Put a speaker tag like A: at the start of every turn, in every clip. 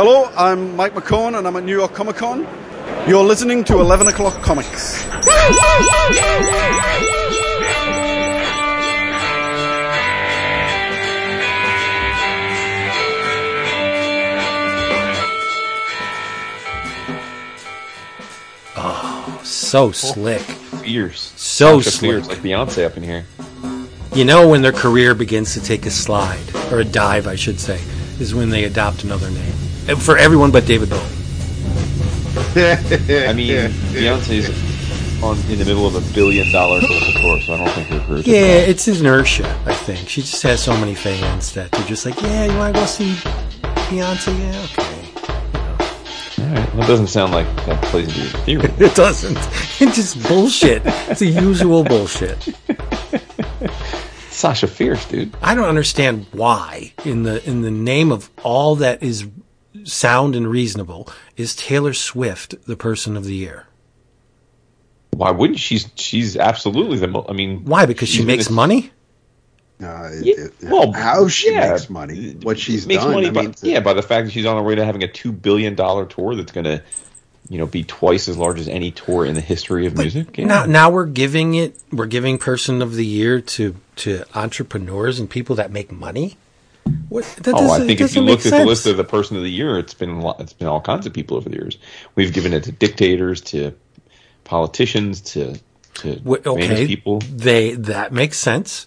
A: Hello, I'm Mike McCone and I'm at New York Comic Con. You're listening to 11 O'Clock Comics.
B: Oh, so slick.
C: Fierce.
B: So slick.
C: Fierce, like Beyonce up in here.
B: You know when their career begins to take a slide, or a dive, I should say, is when they adopt another name. And For everyone but David Bowie.
C: I mean, Beyonce's on in the middle of a billion dollar global tour, so I don't think her career.
B: Yeah, it's inertia, I think. She just has so many fans that they're just like, yeah, you want to go see Beyonce? Yeah, okay.
C: All right. Well, it doesn't sound like that plays into your theory.
B: It doesn't. It's just bullshit. It's the usual bullshit.
C: Sasha Fierce, dude.
B: I don't understand why, in the in the name of all that is sound and reasonable, is Taylor Swift the person of the year?
C: Why wouldn't she's she's absolutely the most. I mean,
B: Why? Because she makes
C: a-
B: money.
D: Uh,
C: Yeah,
D: it-
C: well,
D: how she
C: yeah.
D: makes money, what she's
C: makes
D: done.
C: money
D: I
C: by,
D: mean,
C: yeah, by the fact that she's on her way to having a two billion dollar tour that's going to, you know, be twice as large as any tour in the history of music. Yeah.
B: Now, now we're giving it. We're giving person of the year to to entrepreneurs and people that make money. What? That
C: Oh, I think if you
B: doesn't
C: at the list of the person of the year, it's been it's been all kinds of people over the years. We've given it to dictators, to politicians, to to famous
B: okay,
C: people.
B: they that makes sense.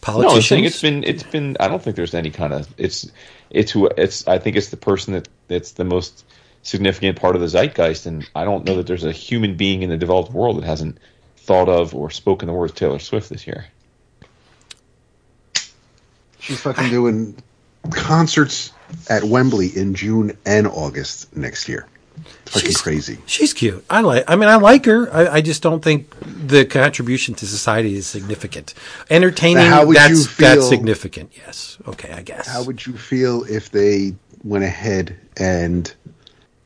B: Politicians.
C: No, I'm saying it's been it's been. I don't think there's any kind of it's it's who it's. I think it's the person that that's the most significant part of the zeitgeist, and I don't know that there's a human being in the developed world that hasn't thought of or spoken the words Taylor Swift this year.
D: She's fucking doing concerts at Wembley in June and August next year. It's fucking
B: She's-
D: crazy.
B: She's cute. I like. I mean, I like her. I, I just don't think the contribution to society is significant. Entertaining.
D: Now, how would
B: that's
D: you feel-
B: that's significant. Yes. Okay. I guess.
D: How would you feel if they went ahead and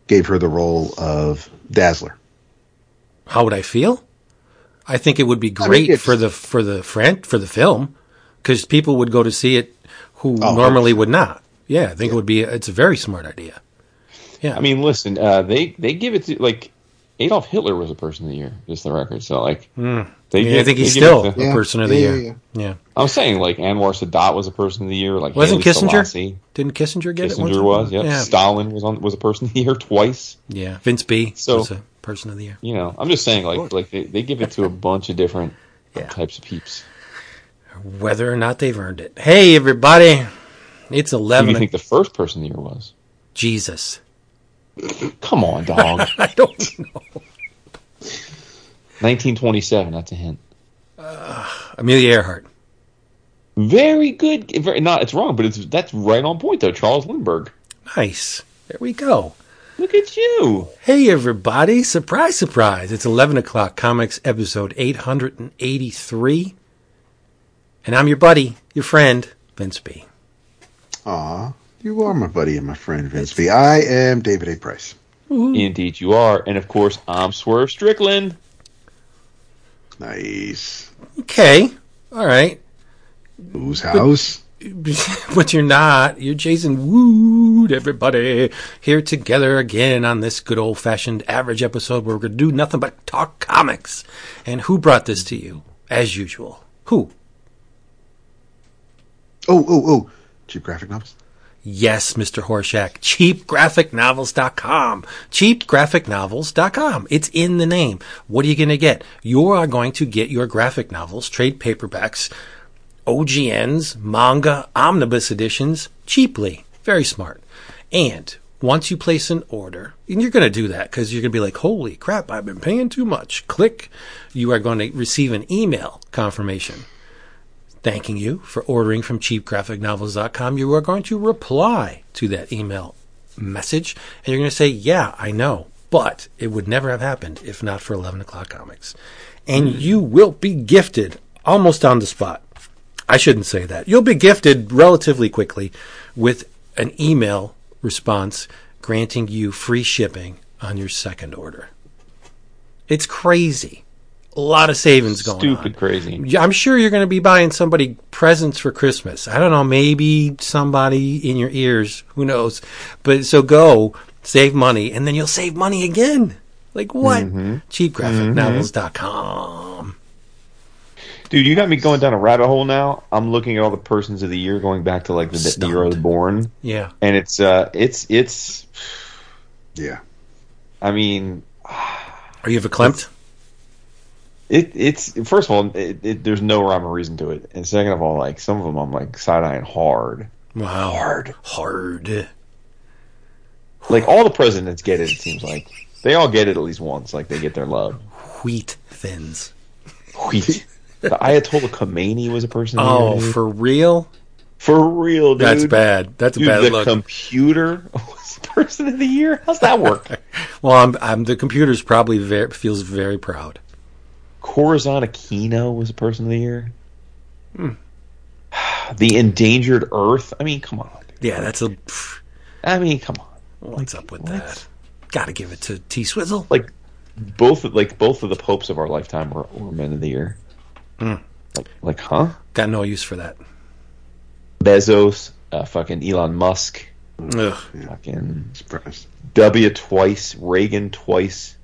D: gave her the role of Dazzler?
B: How would I feel? I think it would be
D: mean,
B: great
D: it's-
B: for the for the friend for the film because people would go to see it who
D: Oh,
B: normally would not. Yeah, I think it would be. It's a very smart idea. Yeah.
C: I mean, listen, uh, they they give it to like Adolf Hitler was a person of the year, just the record. So like, they
B: Hmm. I, I think he's
C: they give it
B: still
C: to-
B: a
D: Yeah.
B: person of the
D: Yeah,
B: year.
D: yeah,
B: Yeah.
C: I'm saying like Anwar Sadat was a person of the year. Like
B: Wasn't
C: Haile
B: Kissinger?
C: Selassie.
B: Didn't Kissinger get it?
C: Kissinger was. Yep.
B: Yeah.
C: Stalin was on was a person of the year twice.
B: Yeah. Vince B.
C: So-
B: was a person of the year.
C: You know, I'm just saying like like they, they give it to a bunch of different
B: Yeah.
C: types of peeps.
B: Whether or not they've earned it. Hey, everybody! It's
C: Who do
B: eleven.
C: you think the first person of the year was?
B: Jesus.
C: Come on, dog.
B: I don't know.
C: 1927. That's a hint.
B: Uh, Amelia Earhart.
C: Very good. Very, not it's wrong, but it's that's right on point though. Charles Lindbergh.
B: Nice. There we go.
C: Look at you.
B: Hey, everybody. Surprise, surprise. It's 11 o'clock comics episode 883. And I'm your buddy, your friend, Vince B.
D: Aw, you are my buddy and my friend Vince B. I am David A. Price.
C: Indeed, you are. And of course, I'm Swerve Strickland.
D: Nice.
B: Okay. All right.
D: Whose house?
B: but you're not. You're Jason Wood, everybody. Here together again on this good old fashioned average episode where we're going to do nothing but talk comics. And who brought this to you? As usual. Who?
D: Oh, oh, oh. Cheap graphic novels?
B: Yes, Mr. Horshack. CheapGraphicNovels.com. CheapGraphicNovels.com. It's in the name. What are you going to get? You are going to get your graphic novels, trade paperbacks, OGNs, manga, omnibus editions cheaply. Very smart. And once you place an order, and you're going to do that because you're going to be like, holy crap, I've been paying too much. Click. You are going to receive an email confirmation thanking you for ordering from cheapgraphicnovels.com. You are going to reply to that email message and you're going to say, Yeah, I know, but it would never have happened if not for 11 o'clock comics. And hmm. you will be gifted almost on the spot. I shouldn't say that. You'll be gifted relatively quickly with an email response granting you free shipping on your second order. It's crazy. A lot of savings going
C: Stupid
B: on.
C: crazy.
B: I'm sure you're going to be buying somebody presents for Christmas. I don't know, maybe somebody in your ears, who knows. But so go save money and then you'll save money again. Like what? Cheapgraphicnovels.com.
C: Dude, you got me going down a rabbit hole now. I'm looking at all the persons of the year going back to like the, the year I was born,
B: Yeah.
C: and it's uh, it's it's.
D: Yeah.
C: I mean,
B: Are you verklempt?
C: It it's first of all, it, it, there's no rhyme or reason to it, and second of all, like some of them, I'm like side eyeing hard.
B: Wow.
C: Hard.
B: Hard.
C: Like all the presidents get it. It seems like they all get it at least once. Like they get their love.
B: Wheat thins.
C: Wheat. the Ayatollah Khomeini was a person.
B: Oh,
C: year,
B: for real?
C: for real, dude.
B: That's bad. That's a bad
C: the
B: look.
C: computer was person of the year. How's that work?
B: well, I'm, I'm the computer's probably very, feels very proud.
C: Corazon Aquino was a person of the year.
B: Hmm.
C: The Endangered Earth. I mean, come on.
B: Yeah, that's a. pff,
C: I mean, come on.
B: What's up with that? Got to give it to T Swizzle.
C: Like both, like both of the popes of our lifetime were, were men of the year.
B: Hmm.
C: Like, like, huh?
B: Got no use for that.
C: Bezos, uh, fucking Elon Musk,
B: Ugh.
C: fucking
D: Surprised.
C: W twice, Reagan twice,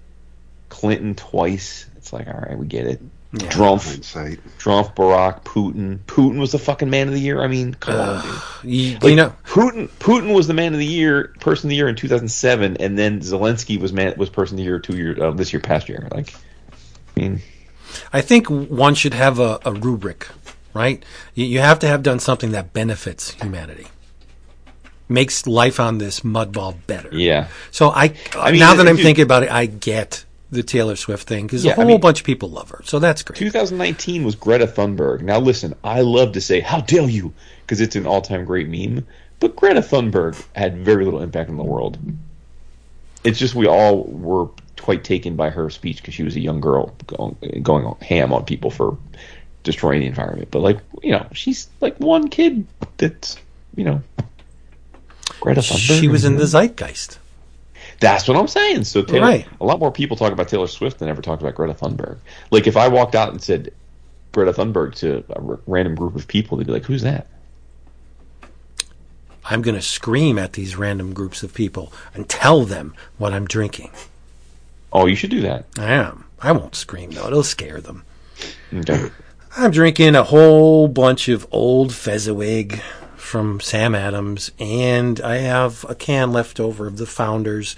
C: Clinton twice. It's like, all right, we get it. Trump,
D: Hindsight.
C: Trump, Barack, Putin. Putin was the fucking man of the year. I mean, come on, dude.
B: You,
C: Like,
B: you know,
C: Putin. Putin was the man of the year, person of the year in 2007, and then Zelensky was man was person of the year two years uh, this year, past year. Like, I mean,
B: I think one should have a, a rubric, right? You, you have to have done something that benefits humanity, makes life on this mudball better.
C: yeah,
B: So I,
C: I mean,
B: now that I'm thinking about it, I get the Taylor Swift thing because
C: Yeah,
B: a
C: I
B: whole
C: mean-
B: bunch of people love her. So that's great.
C: 2019 was Greta Thunberg. Now listen, I love to say "How dare you" because it's an all-time great meme, but Greta Thunberg had very little impact on the world. It's just we all were quite taken by her speech because she was a young girl going going ham on people for destroying the environment. But like you know, she's like one kid that's you know Greta Thunberg.
B: She was in the zeitgeist.
C: That's what I'm saying. So Taylor,
B: Right.
C: a lot more people talk about Taylor Swift than ever talk about Greta Thunberg. Like if I walked out and said Greta Thunberg to a r- random group of people, they'd be like, "Who's that?"
B: I'm going to scream at these random groups of people and tell them what I'm drinking.
C: Oh, you should do that.
B: I am. I won't scream though; it'll scare them.
C: Okay.
B: I'm drinking a whole bunch of old Fezziwig from Sam Adams, and I have a can left over of the Founders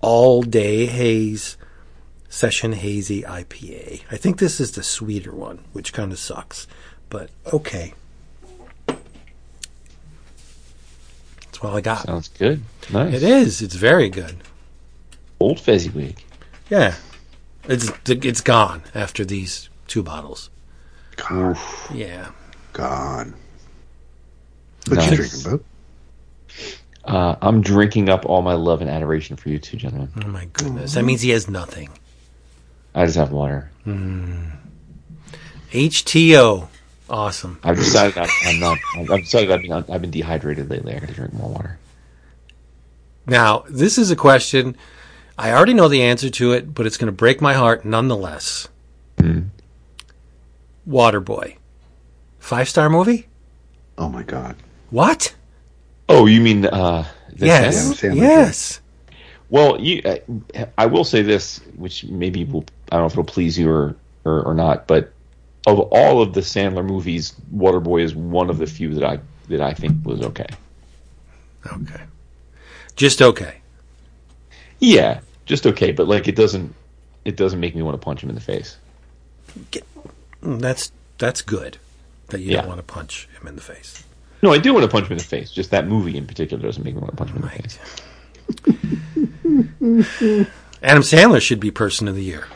B: All Day Haze Session Hazy IPA. I think this is the sweeter one, which kind of sucks, but okay. That's all I got.
C: Sounds good. Nice.
B: It is. It's very good.
C: Old Fezziwig.
B: Yeah, it's it's gone after these two bottles.
D: God.
B: Yeah.
D: Gone. What
C: Nice.
D: you drinking, Bo?
C: Uh, I'm drinking up all my love and adoration for you two gentlemen.
B: Oh my goodness. That means he has nothing.
C: I just have water.
B: HTO. Awesome.
C: I've decided I'm, I'm not. I've decided I've been I've been dehydrated lately. I got to drink more water.
B: Now, this is a question. I already know the answer to it, but it's going to break my heart nonetheless. Waterboy. Five star movie?
D: Oh my God.
B: What?
C: Oh, you mean uh, the
B: yes.
C: Sandler?
D: Sandler,
B: yes.
C: Well, you, uh, I will say this, which maybe will, I don't know if it'll please you or, or, or not, but of all of the Sandler movies, Waterboy is one of the few that I that I think was okay.
B: Okay. Just okay.
C: Yeah, just okay, but like it doesn't it doesn't make me want to punch him in the face.
B: Mm, That's that's good that you
C: Yeah.
B: don't want to punch him in the face.
C: No, I do want to punch him in the face. Just that movie in particular doesn't make me want to punch him in the
B: Right.
C: face.
B: Adam Sandler should be person of the year.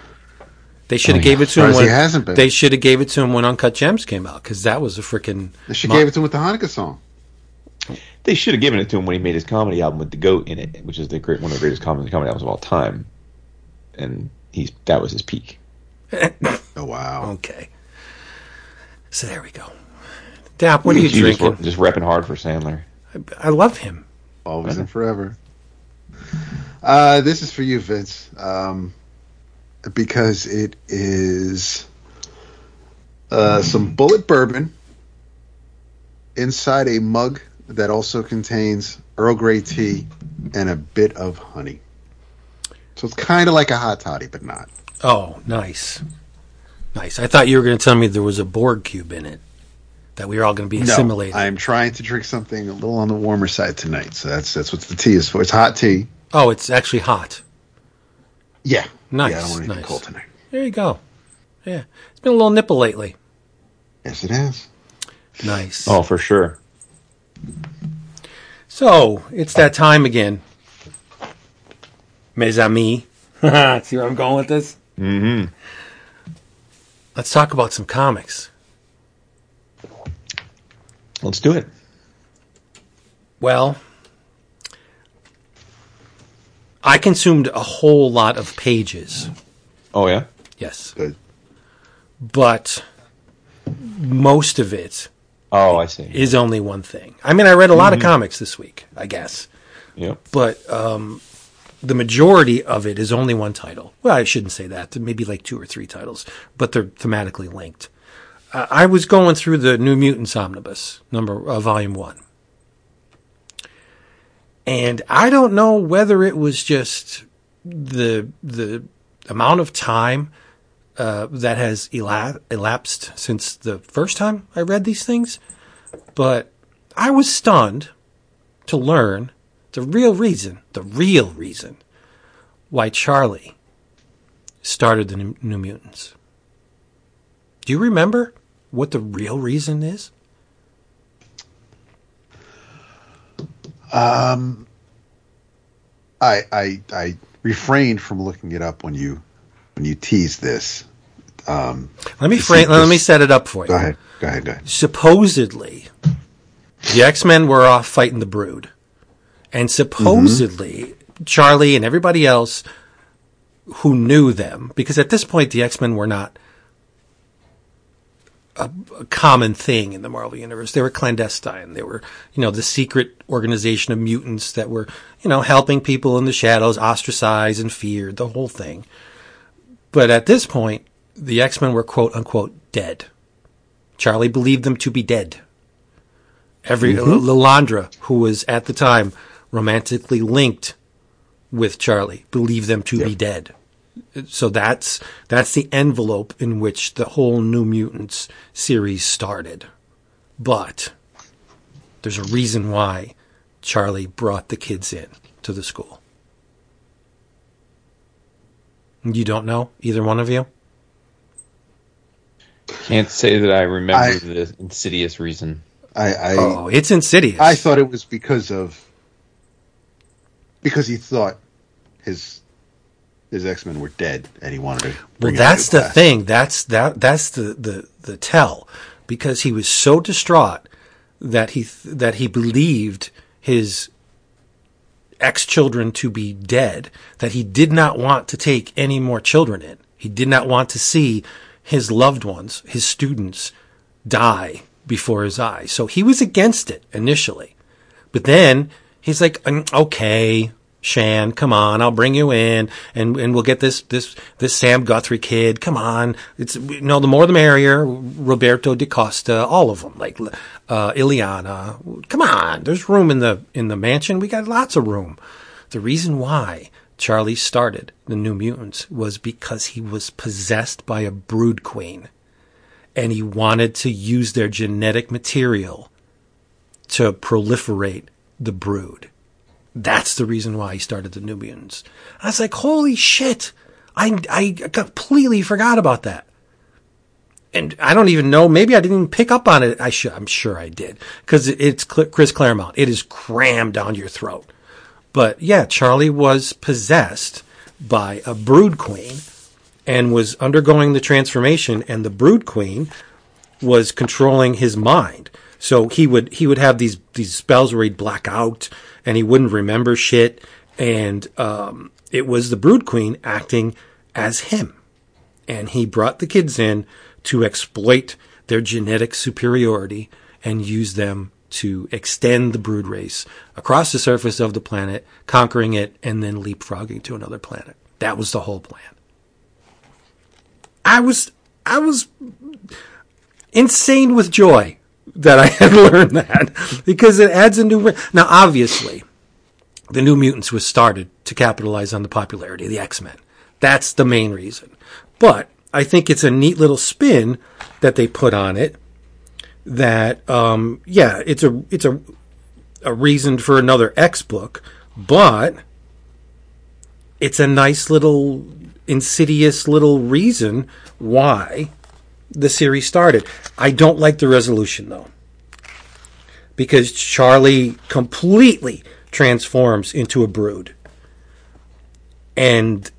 B: They should have
C: Oh, yeah.
B: gave it to him when
D: he hasn't been.
B: they should have gave it to him when Uncut Gems came out because that was a freaking.
D: She gave it to him with the Hanukkah song.
C: They should have given it to him when he made his comedy album with the goat in it, which is the great one of the greatest comedy comedy albums of all time. And he's that was his peak.
D: Oh wow.
B: Okay. So there we go. Dap, what are you
C: just,
B: drinking?
C: just repping hard for Sandler.
B: I love him.
D: Always and forever. Uh, this is for you, Vince. Um, because it is uh, some Bulleit bourbon inside a mug that also contains Earl Grey tea and a bit of honey. So it's kind of like a hot toddy, but not.
B: Oh, nice. Nice. I thought you were going to tell me there was a Borg cube in it that we are all going to be assimilated.
D: I'm trying to drink something a little on the warmer side tonight. So that's that's what the tea is for. It's hot tea.
B: oh, it's actually hot.
D: Yeah.
B: Nice,
D: Yeah, I don't want anything
B: nice.
D: cold tonight.
B: There you go. Yeah. It's been a little nipple lately.
D: Yes, it is.
B: Nice.
C: Oh, for sure.
B: So, it's that time again. Mes amis. See where I'm going with this?
C: Mm-hmm.
B: Let's talk about some comics.
C: Let's do it.
B: Well, I consumed a whole lot of pages.
C: Oh yeah.
B: Yes.
D: Good.
B: But most of it
C: Oh, I see.
B: is only one thing. I mean, I read a lot of comics this week, I guess.
C: Yep.
B: but um, the majority of it is only one title. Well, I shouldn't say that. Maybe like two or three titles, but they're thematically linked. Uh, I was going through the New Mutants Omnibus number uh, volume one, and I don't know whether it was just the the amount of time uh, that has ela- elapsed since the first time I read these things, but I was stunned to learn the real reason, the real reason why Charlie started the New Mutants. Do you remember what the real reason is?
D: Um, I I I refrained from looking it up when you when you teased this. Um,
B: Let me frame, let me set it up for you.
D: go ahead. Go ahead. Go ahead.
B: Supposedly, the X Men were off fighting the Brood, and supposedly Charlie and everybody else who knew them, because at this point the X Men were not a, a common thing in the Marvel universe. They were clandestine. They were, you know, the secret organization of mutants that were, you know, helping people in the shadows, ostracized and feared, the whole thing. But at this point, the X Men were quote unquote dead. Charlie believed them to be dead. Every mm-hmm. Lilandra, who was at the time romantically linked with Charlie, believed them to be dead. So that's that's the envelope in which the whole New Mutants series started. But there's a reason why Charlie brought the kids in to the school. You don't know either one of you?
C: Can't say that I remember
D: I-
C: the insidious reason.
D: I I,
B: Oh, it's insidious.
D: I thought it was because of because he thought his his X Men were dead and he wanted to.
B: Well, that's the
D: class.
B: thing. That's that. That's the the the tell, because he was so distraught that he that he believed his ex children to be dead that he did not want to take any more children in. He did not want to see his loved ones, his students, die before his eyes. So he was against it initially. But then he's like, "Mm, okay, Shan, come on, I'll bring you in and, and we'll get this, this, this Sam Guthrie kid. Come on. It's, know, the more the merrier. Roberto da Costa, all of them, like, uh, Illyana. Come on. There's room in the, in the mansion. We got lots of room. The reason why Charlie started the New Mutants was because he was possessed by a brood queen and he wanted to use their genetic material to proliferate the brood. That's the reason why he started the Nubians. I was like, holy shit. I, I completely forgot about that. And I don't even know, maybe I didn't even pick up on it. I should, I'm sure I did. Cause it's Chris Claremont. It is crammed down your throat. But yeah, Charlie was possessed by a brood queen and was undergoing the transformation and the brood queen was controlling his mind. So he would he would have these these spells where he'd black out and he wouldn't remember shit and um, it was the brood queen acting as him. And he brought the kids in to exploit their genetic superiority and use them to extend the brood race across the surface of the planet, conquering it, and then leapfrogging to another planet. That was the whole plan. I was I was insane with joy that I had learned that because it adds a new. Now, obviously, the New Mutants was started to capitalize on the popularity of the X Men. That's the main reason. But I think it's a neat little spin that they put on it. That um, yeah, it's a it's a a reason for another X book, but it's a nice little insidious little reason why the series started. I don't like the resolution though. Because Charlie completely transforms into a brood. And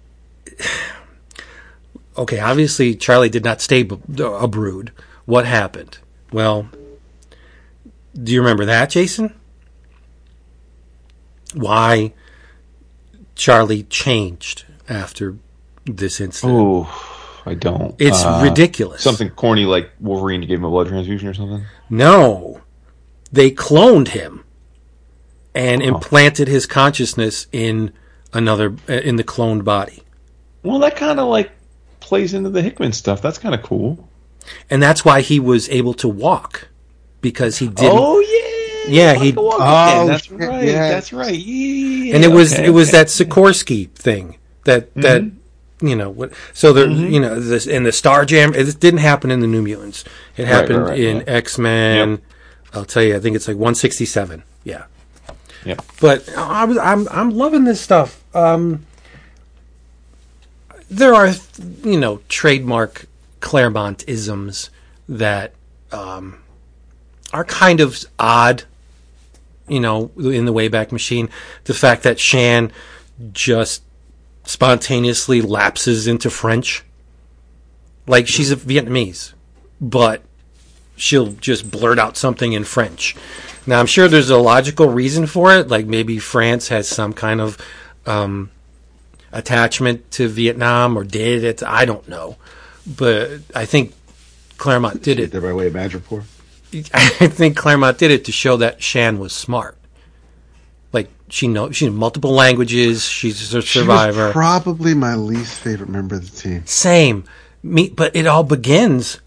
B: okay, obviously Charlie did not stay a brood. What happened? Well, do you remember that, Jason? Why Charlie changed after this incident?
C: Oh, I don't.
B: It's
C: Uh,
B: ridiculous.
C: Something corny like Wolverine gave him a blood transfusion or something.
B: No, they cloned him and implanted his consciousness in another uh, in the cloned body,
C: Well, that kind of like plays into the Hickman stuff. That's kind of cool.
B: and that's why he was able to walk because he didn't.
C: Oh yeah.
B: Yeah, he-
D: Oh.
C: That's right.
D: yeah.
C: That's right. Yeah.
B: and it was
C: okay,
B: it was
C: okay.
B: that Sikorsky thing that that you know what. So there, you know, this in the Star Jam. It didn't happen in the New Mutants. It happened
C: right,
B: in
C: yeah.
B: X Men.
C: Yep.
B: I'll tell you. I think it's like one sixty seven. Yeah.
C: yeah
B: but I was, I'm I'm loving this stuff. Um, there are you know trademark Claremont isms that um, are kind of odd. You know, in the Wayback Machine, the fact that Shan just spontaneously lapses into French, like she's a Vietnamese, but she'll just blurt out something in French. Now, I'm sure there's a logical reason for it. Like maybe France has some kind of um, attachment to Vietnam or did it. I don't know. But I think Claremont did it.
D: There by way of Madripoor.
B: I think Claremont did it to show that Shan was smart. Like she knows she's multiple languages. She's a survivor.
D: was probably my least favorite member of the team.
B: Same. Me, but it all begins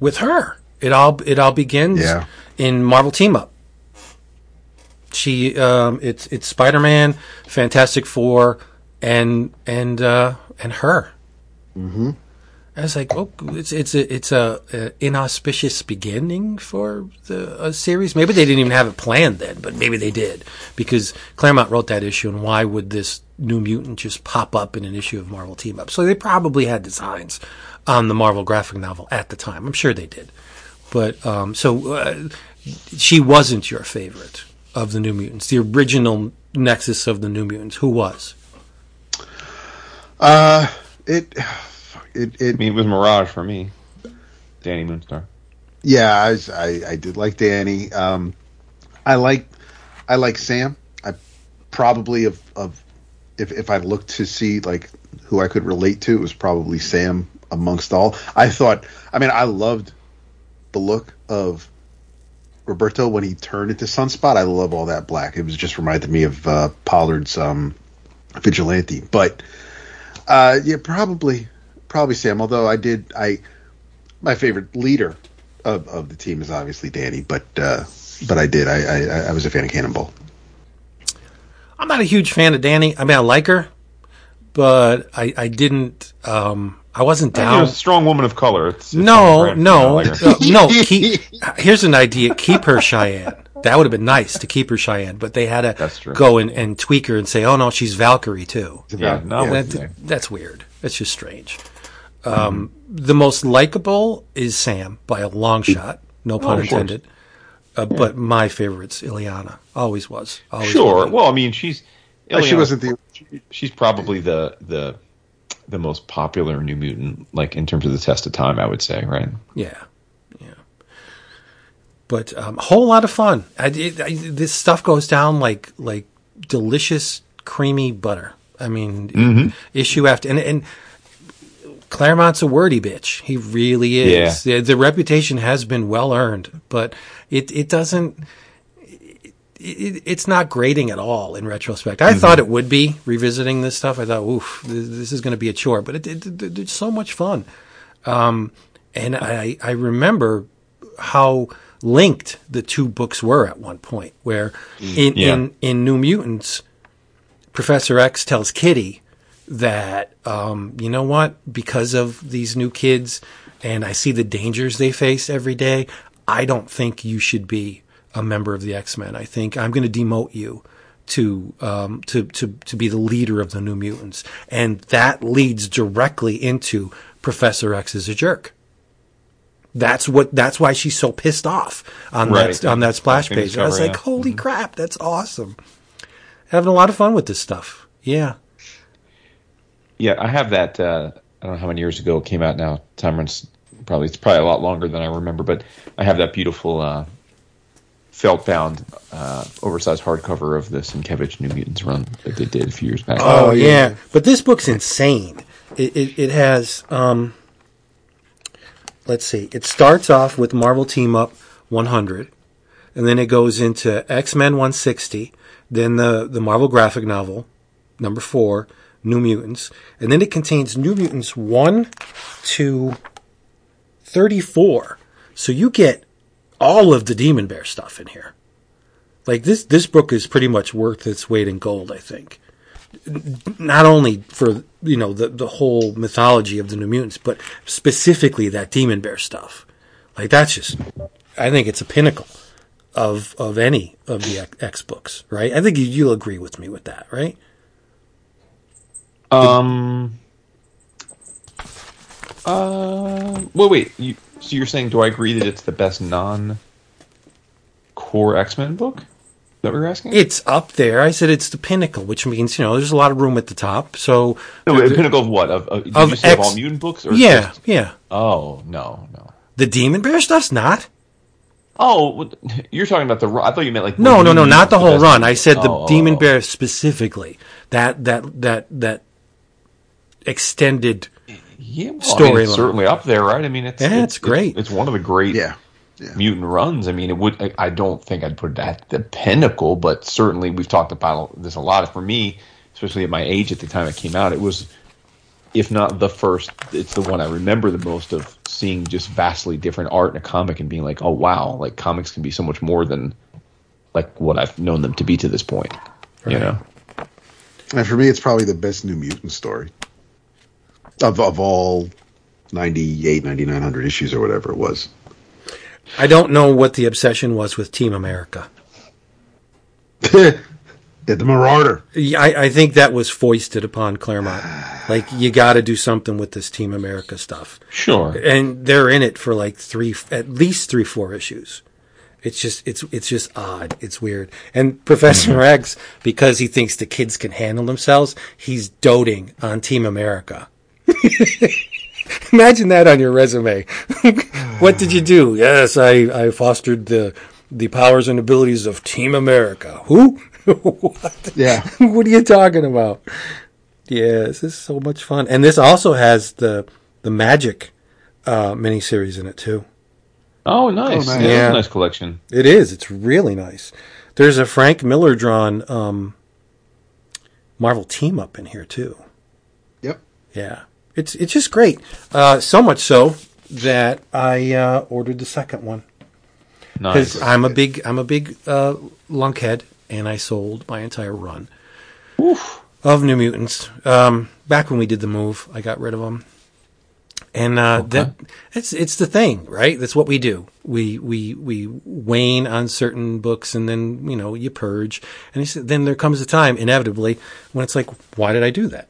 B: with her. It all it all begins
D: Yeah.
B: in Marvel Team Up. She um it's it's Spider Man, Fantastic Four, and and uh and her. Mm-hmm. I was like, oh, it's it's a it's a, a inauspicious beginning for the series. Maybe they didn't even have it planned then, but maybe they did because Claremont wrote that issue. And why would this New Mutant just pop up in an issue of Marvel Team Up? So they probably had designs on the Marvel graphic novel at the time. I'm sure they did. But um, so uh, she wasn't your favorite of the New Mutants, the original Nexus of the New Mutants. Who was?
D: Uh, it, it, it.
C: I mean, it was Mirage for me. Dani Moonstar.
D: Yeah, I, was- I, I did like Dani. Um, I like, I like Sam. I probably of of if if I looked to see like who I could relate to, it was probably Sam amongst all. I thought. I mean, I loved the look of Roberto when he turned into Sunspot. I love all that black. It was just reminded me of uh, Pollard's um, Vigilante. But uh, yeah, probably probably Sam. Although I did I my favorite leader of, of the team is obviously Dani, but uh, but I did I, I I was a fan of Cannonball.
B: I'm not a huge fan of Dani. I mean, I like her, but I, I didn't. Um, I wasn't
C: You're
B: down.
C: a strong woman of color. It's, it's
B: No, no,
C: like
B: uh, no. Keep, here's an idea: keep her Cheyenne. That would have been nice to keep her Cheyenne, but they had to go and, and tweak her and say, "Oh no, she's Valkyrie too."
C: Yeah, no, I'm
B: That- that's weird. That's just strange. Um, The most likable is Sam by a long shot. No pun
C: Oh,
B: intended. Uh, But my favorite's Illyana. Always was. Always
C: Sure.
B: will be.
C: Well, I mean, she's
D: Uh, she wasn't the
C: She's probably the the the most popular New Mutant, like in terms of the test of time. I would say, right?
B: Yeah, yeah. But um, a whole lot of fun. I, it, I, this stuff goes down like like delicious creamy butter. I mean, issue after and and Claremont's a wordy bitch. He really is. The, the reputation has been well earned, but it it doesn't. It, it, it's not grating at all in retrospect. I thought it would be revisiting this stuff. I thought, oof, this, is going to be a chore, but it, it, it, it's so much fun. Um, and I, I remember how linked the two books were at one point, where in,
C: Yeah.
B: in, in New Mutants, Professor X tells Kitty that, um, you know what, because of these new kids and I see the dangers they face every day, I don't think you should be a member of the X Men. I think I'm going to demote you to, um, to, to, to be the leader of the New Mutants. And that leads directly into Professor X is a jerk. That's what. That's why she's so pissed off on
C: Right.
B: that on that splash page. I was like,
C: yeah.
B: "Holy crap, that's awesome!" Having a lot of fun with this stuff. Yeah,
C: Yeah, I have that. Uh, I don't know how many years ago it came out now. Time runs probably it's probably a lot longer than I remember, but I have that beautiful uh, felt bound uh, oversized hardcover of the Sienkiewicz New Mutants run that they did a few years back.
B: Oh,
D: yeah.
B: yeah. But this book's insane. It, it, it has, um, let's see, it starts off with Marvel Team Up 100, and then it goes into X Men 160, then the, the Marvel graphic novel, number four, New Mutants, and then it contains New Mutants 1 to 34. So you get all of the Demon Bear stuff in here. Like this, this book is pretty much worth its weight in gold, I think not only for you know the the whole mythology of the New Mutants, but specifically that Demon Bear stuff. Like that's just, I think it's a pinnacle of of any of the X- books, right? I think you'll agree with me with that, right?
C: Um. Uh. Well, wait. You, so you're saying, do I agree that it's the best non-core X Men book? That you're asking?
B: It's up there. I said it's the pinnacle, which means you know there's a lot of room at the top. So
C: no, wait, pinnacle of what? Of, of, did
B: Of
C: you say of all mutant books? Or
B: yeah,
C: just-
B: yeah,
C: oh no, no.
B: the Demon Bear stuff's not.
C: Oh, you're talking about the. I thought you meant like.
B: No, no, no, not the
C: Mutants,
B: whole run. I said the
C: Oh,
B: Demon
C: oh.
B: Bear specifically. That that that that extended.
C: Yeah, well, I mean,
B: storyline.
C: it's certainly up there, right? I mean, it's
B: Yeah, it's great.
C: It's, one of the great
D: Yeah. Yeah.
C: mutant runs. I mean, it would. I, I don't think I'd put it at the pinnacle, but certainly we've talked about this a lot. For me, especially at my age at the time it came out, it was, if not the first, it's the one I remember the most of seeing just vastly different art in a comic and being like, oh wow, like comics can be so much more than like what I've known them to be to this point. You know.
D: And for me, it's probably the best New Mutant story of of all 98, 9900 issues or whatever it was.
B: I don't know what the obsession was with Team America.
D: the Marauder.
B: I, I think that was foisted upon Claremont. Like you got to do something with this Team America stuff,
C: Sure.
B: and they're in it for like three, at least three, four issues. It's just, it's, it's just odd. It's weird. And Professor mm-hmm. X, because he thinks the kids can handle themselves, he's doting on Team America. Imagine that on your resume. what did you do? Yes, I, I fostered the the powers and abilities of Team America. Who? what?
D: Yeah.
B: what are you talking about? Yeah, this is so much fun. And this also has the the Magik uh miniseries in it too.
C: Oh, nice.
D: Oh, nice.
C: Yeah,
B: Yeah.
C: a nice collection.
B: It is. It's really nice. There's a Frank Miller drawn um Marvel team up in here too.
D: Yep.
B: Yeah. It's it's just great. Uh so much so that I uh ordered the second one.
C: Nice.
B: Because I'm a big I'm a big uh, lunkhead, and I sold my entire run of New Mutants. Um, back when we did the move, I got rid of them, and uh, that it's it's the thing, right? That's what we do. We we we wane on certain books, and then you know you purge, and then there comes a time, inevitably, when it's like, why did I do that?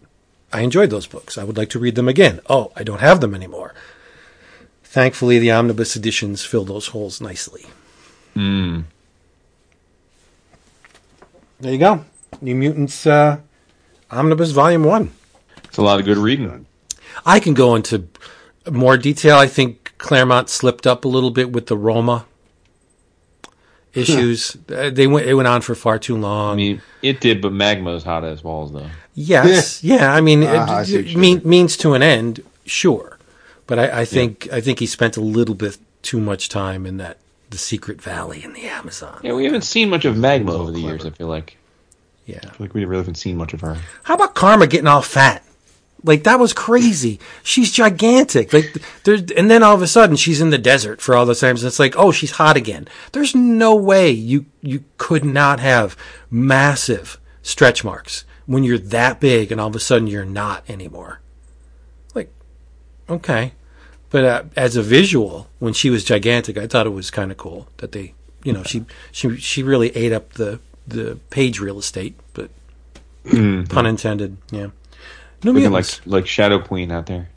B: I enjoyed those books. I would like to read them again. Oh, I don't have them anymore. Thankfully, the omnibus editions fill those holes nicely. There you go. New Mutants uh, Omnibus Volume 1.
C: it's a lot of good reading.
B: I can go into more detail. I think Claremont slipped up a little bit with the Roma issues. Uh, they went it went on for far too long.
C: I mean, it did, but Magma's hot as balls, though.
B: yes, yeah. I mean,
D: I
B: it,
D: see what
B: it mean,
D: mean.
B: means to an end, sure. But I, I think I think he spent a little bit too much time in that the secret valley in the Amazon.
C: Yeah, we haven't seen much of Magma over the years. I feel like.
B: Yeah.
C: I feel like we really haven't seen much of her.
B: How about Karma getting all fat? Like that was crazy. She's gigantic. Like there's, and then all of a sudden she's in the desert for all those times. And it's like, oh, she's hot again. There's no way you you could not have massive stretch marks when you're that big, and all of a sudden you're not anymore. Like, okay, but uh, as a visual, when she was gigantic, I thought it was kind of cool that they, you know, she she she really ate up the the page real estate, but pun intended. Yeah. New
C: Looking
B: Mutants.
C: like like Shadow Queen out there.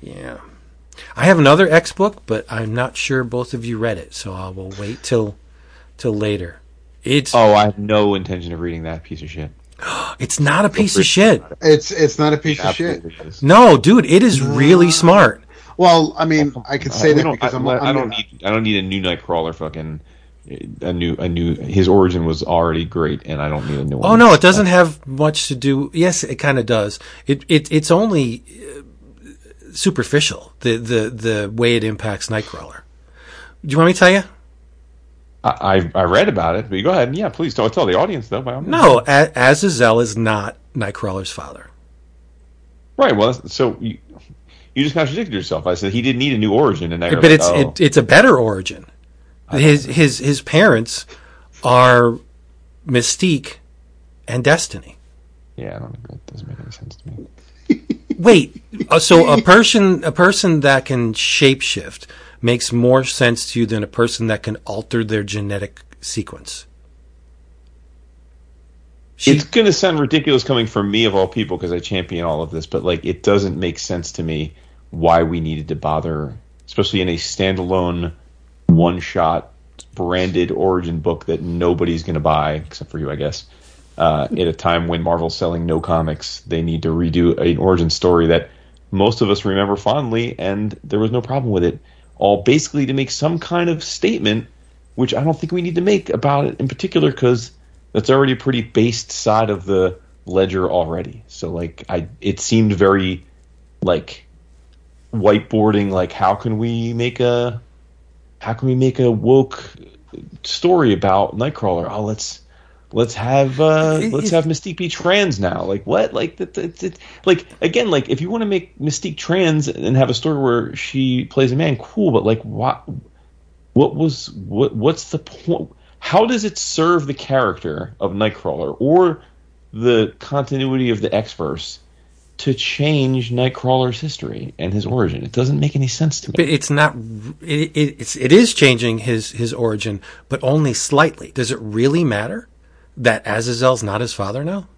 B: Yeah. I have another X book, but I'm not sure both of you read it, so I will wait till till later. It's
C: Oh, I have no intention of reading that piece of shit.
B: it's not a piece of shit.
D: It's it's not a piece of shit.
B: No, dude, it is really smart.
D: Well, I mean, I could say
C: Uh,
D: that because
C: I,
D: I'm,
C: I
D: I'm
C: don't need I don't need a new Nightcrawler fucking a new a new his origin was already great and I don't need a new one.
B: Oh no, it doesn't have much to do. Yes, it kind of does. It it it's only uh, superficial. The the the way it impacts Nightcrawler. Do you want me to tell you?
C: I, I I read about it, but you go ahead and yeah, please don't tell the audience though.
B: No, Azazel is not Nightcrawler's father.
C: right. Well, so you you just contradicted yourself. I said he didn't need a new origin, and now
B: but it's
C: oh.
B: it, it's a better origin. His his his parents are Mystique and Destiny.
C: yeah, I don't, that doesn't make any sense to me.
B: Wait, uh, so a person a person that can shapeshift makes more sense to you than a person that can alter their genetic sequence. She,
C: it's going to sound ridiculous coming from me of all people because I champion all of this, but like it doesn't make sense to me why we needed to bother, especially in a standalone, one-shot branded origin book that nobody's going to buy except for you, I guess. Uh, at a time when Marvel's selling no comics, they need to redo an origin story that most of us remember fondly, and there was no problem with it. All basically to make some kind of statement, which I don't think we need to make about it in particular because that's already a pretty based side of the ledger already. So like I it seemed very like whiteboarding like how can we make a how can we make a woke story about Nightcrawler? Oh, let's let's have uh let's have Mystique be trans now. Like what? Like that, that, like again like if you want to make Mystique trans and have a story where she plays a man, cool, but like what what was what what's the point how does it serve the character of Nightcrawler or the continuity of the X-verse to change Nightcrawler's history and his origin? It doesn't make any sense to me.
B: but it's not. It, it, it's it is changing his his origin, but only slightly. Does it really matter that Azazel's not his father now?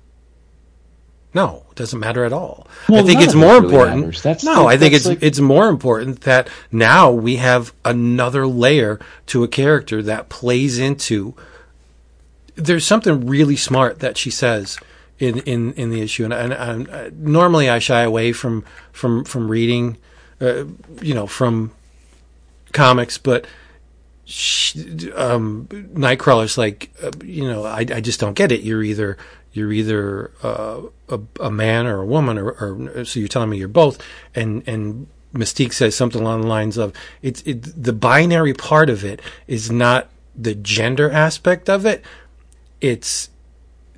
B: No, it doesn't matter at all. I think it's more
C: really
B: important.
C: matters. That's-
B: no, I think it's
C: like-
B: it's more important that now we have another layer to a character that plays into. There's something really smart that she says in in, in the issue, and, and, uh, normally I shy away from from from reading, uh, you know, from comics, but she, um, Nightcrawler's like, uh, you know, I, I just don't get it. You're either you're either uh, a, a man or a woman, or, or so you're telling me you're both. And and Mystique says something along the lines of, it's it, the binary part of it is not the gender aspect of it. It's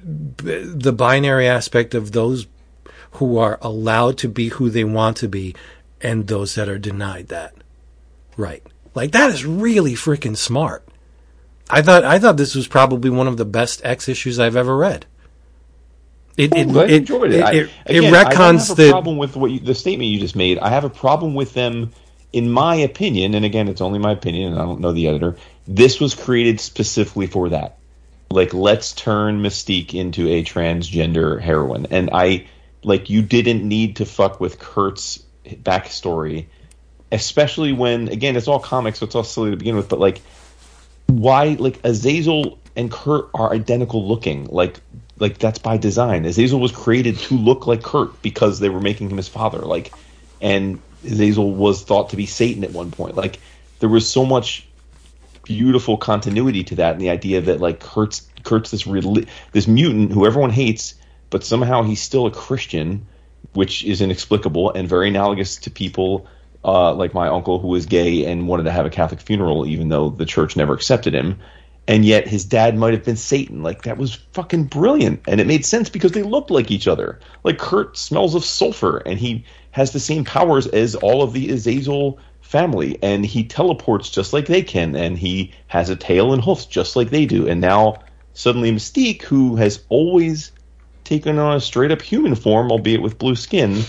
B: the binary aspect of those who are allowed to be who they want to be, and those that are denied that. Right. Like that is really freaking smart. I thought I thought this was probably one of the best X issues I've ever read. It oh, it,
C: I'm
B: it,
C: enjoyed it.
B: it,
C: I-
B: it- it
C: again, I have a
B: the
C: problem with what you, the statement you just made. I have a problem with them, in my opinion, and again, it's only my opinion, and I don't know the editor. This was created specifically for that. Like, let's turn Mystique into a transgender heroine, and I like you didn't need to fuck with Kurt's backstory, especially when again it's all comics, so it's all silly to begin with. But like, why like Azazel and Kurt are identical looking. Like like that's by design. Azazel was created to look like Kurt because they were making him his father. Like and Azazel was thought to be Satan at one point. Like there was so much beautiful continuity to that and the idea that like Kurt's Kurt's this this mutant who everyone hates, but somehow he's still a Christian, which is inexplicable and very analogous to people uh, like my uncle who was gay and wanted to have a Catholic funeral, even though the church never accepted him. and yet his dad might have been Satan. Like that was fucking brilliant, and it made sense because they looked like each other. Like Kurt smells of sulfur, and he has the same powers as all of the Azazel family, and he teleports just like they can, and he has a tail and hoofs just like they do. And now suddenly Mystique, who has always taken on a straight up human form, albeit with blue skin,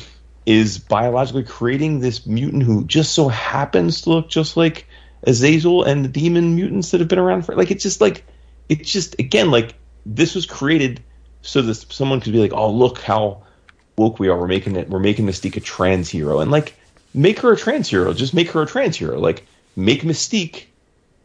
C: is biologically creating this mutant who just so happens to look just like Azazel and the demon mutants that have been around for like it's just like it's just again like this was created so that someone could be like, oh look how woke we are. We're making it. We're making Mystique a trans hero, and like make her a trans hero. Just make her a trans hero. Like make Mystique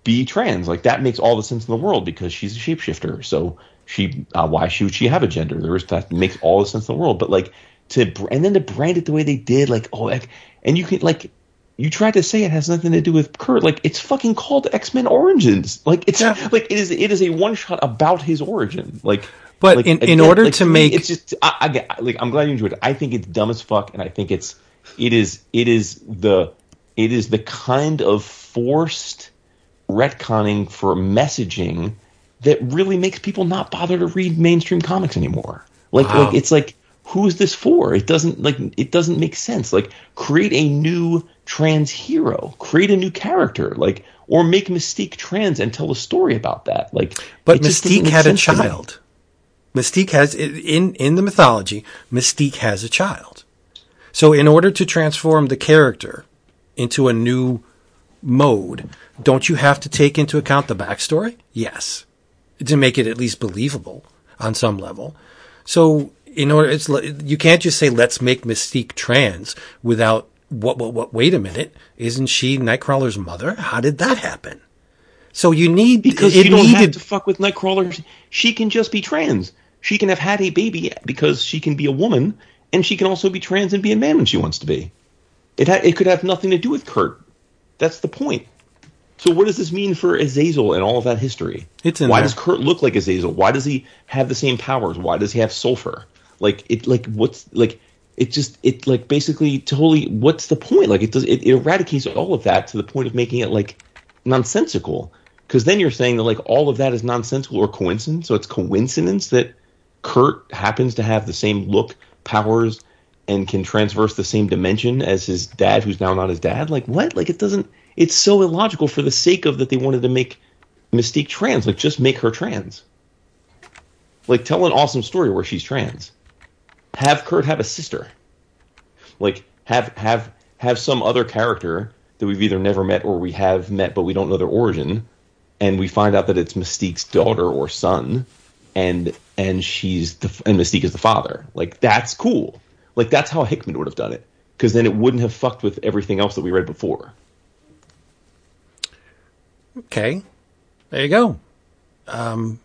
C: be trans. Like that makes all the sense in the world because she's a shapeshifter. So she uh, why should she have a gender? There is that makes all the sense in the world. But like to and then to brand it the way they did, like oh, like, and you can like you tried to say it has nothing to do with Kurt. Like it's fucking called X Men Origins. Like it's
B: Yeah.
C: like it is it is a one shot about his origin. Like.
B: But
C: like,
B: in- in
C: again,
B: order
C: like,
B: to make-
C: it's just I, I like I'm glad you enjoyed it. I think it's dumb as fuck, and I think it's it is it is the it is the kind of forced retconning for messaging that really makes people not bother to read mainstream comics anymore. Like
B: Wow.
C: like it's like who is this for? It doesn't like it doesn't make sense. Like create a new trans hero, create a new character, like or make Mystique trans and tell a story about that. Like
B: But
C: it just doesn't
B: Mystique had a
C: sense to me.
B: child. Mystique has in in the mythology. Mystique has a child. So in order to transform the character into a new mode, don't you have to take into account the backstory? Yes, to make it at least believable on some level. So in order, it's you can't just say let's make Mystique trans without what what what. Wait a minute, isn't she Nightcrawler's mother? How did that happen? So you need
C: because you don't
B: needed
C: have to fuck with Nightcrawler. She can just be trans. She can have had a baby because she can be a woman, and she can also be trans and be a man when she wants to be. It ha- it could have nothing to do with Kurt. That's the point. So what does this mean for Azazel and all of that history?
B: It's in
C: Why
B: there.
C: does Kurt look like Azazel? Why does he have the same powers? Why does he have sulfur? Like it like what's like it just it like basically totally what's the point? Like it does it, eradicates all of that to the point of making it like nonsensical. Because then you're saying that like all of that is nonsensical or coincidence. So it's coincidence that Kurt happens to have the same look, powers, and can transverse the same dimension as his dad, who's now not his dad. Like what? Like it doesn't. It's so illogical for the sake of that they wanted to make Mystique trans. Like just make her trans. Like tell an awesome story where she's trans. Have Kurt have a sister. Like have have have some other character that we've either never met or we have met but we don't know their origin, and we find out that it's Mystique's daughter or son, and and she's the and Mystique is the father. Like that's cool. Like that's how Hickman would have done it. Because then it wouldn't have fucked with everything else that we read before.
B: Okay, there you go. Um,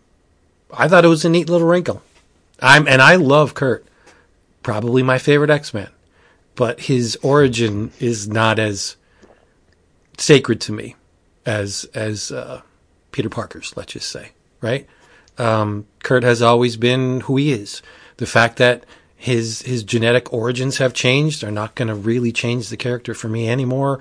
B: I thought it was a neat little wrinkle. I'm and I love Kurt, probably my favorite X Man, but his origin is not as sacred to me as as uh, Peter Parker's. Let's just say, right? Um, Kurt has always been who he is. The fact that his his genetic origins have changed are not going to really change the character for me anymore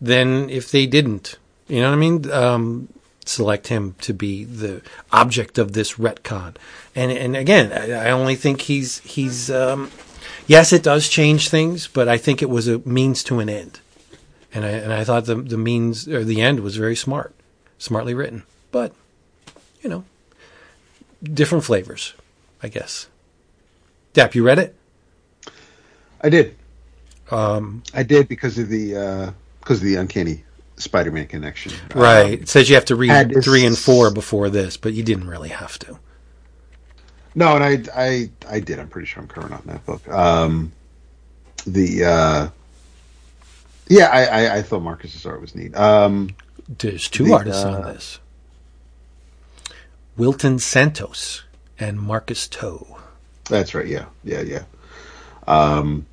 B: than if they didn't. You know what I mean? Um, select him to be the object of this retcon. And and again, I, I only think he's he's um, yes, it does change things, but I think it was a means to an end. And I and I thought the the means or the end was very smart, smartly written. But you know, different flavors, I guess. Dap, you read it?
D: I did.
B: Um,
D: I did because of the uh, because of the uncanny Spider-Man connection.
B: right.
D: Um,
B: it says you have to read three and four before this, but you didn't really have to.
D: no, and I I I did. I'm pretty sure I'm current on that book. Um, the uh, yeah, I, I I thought Marcus's art was neat. Um,
B: There's two
D: The,
B: artists on
D: uh,
B: this. Wilton Santos and Marcus To.
D: That's right. Yeah, yeah, yeah. Um,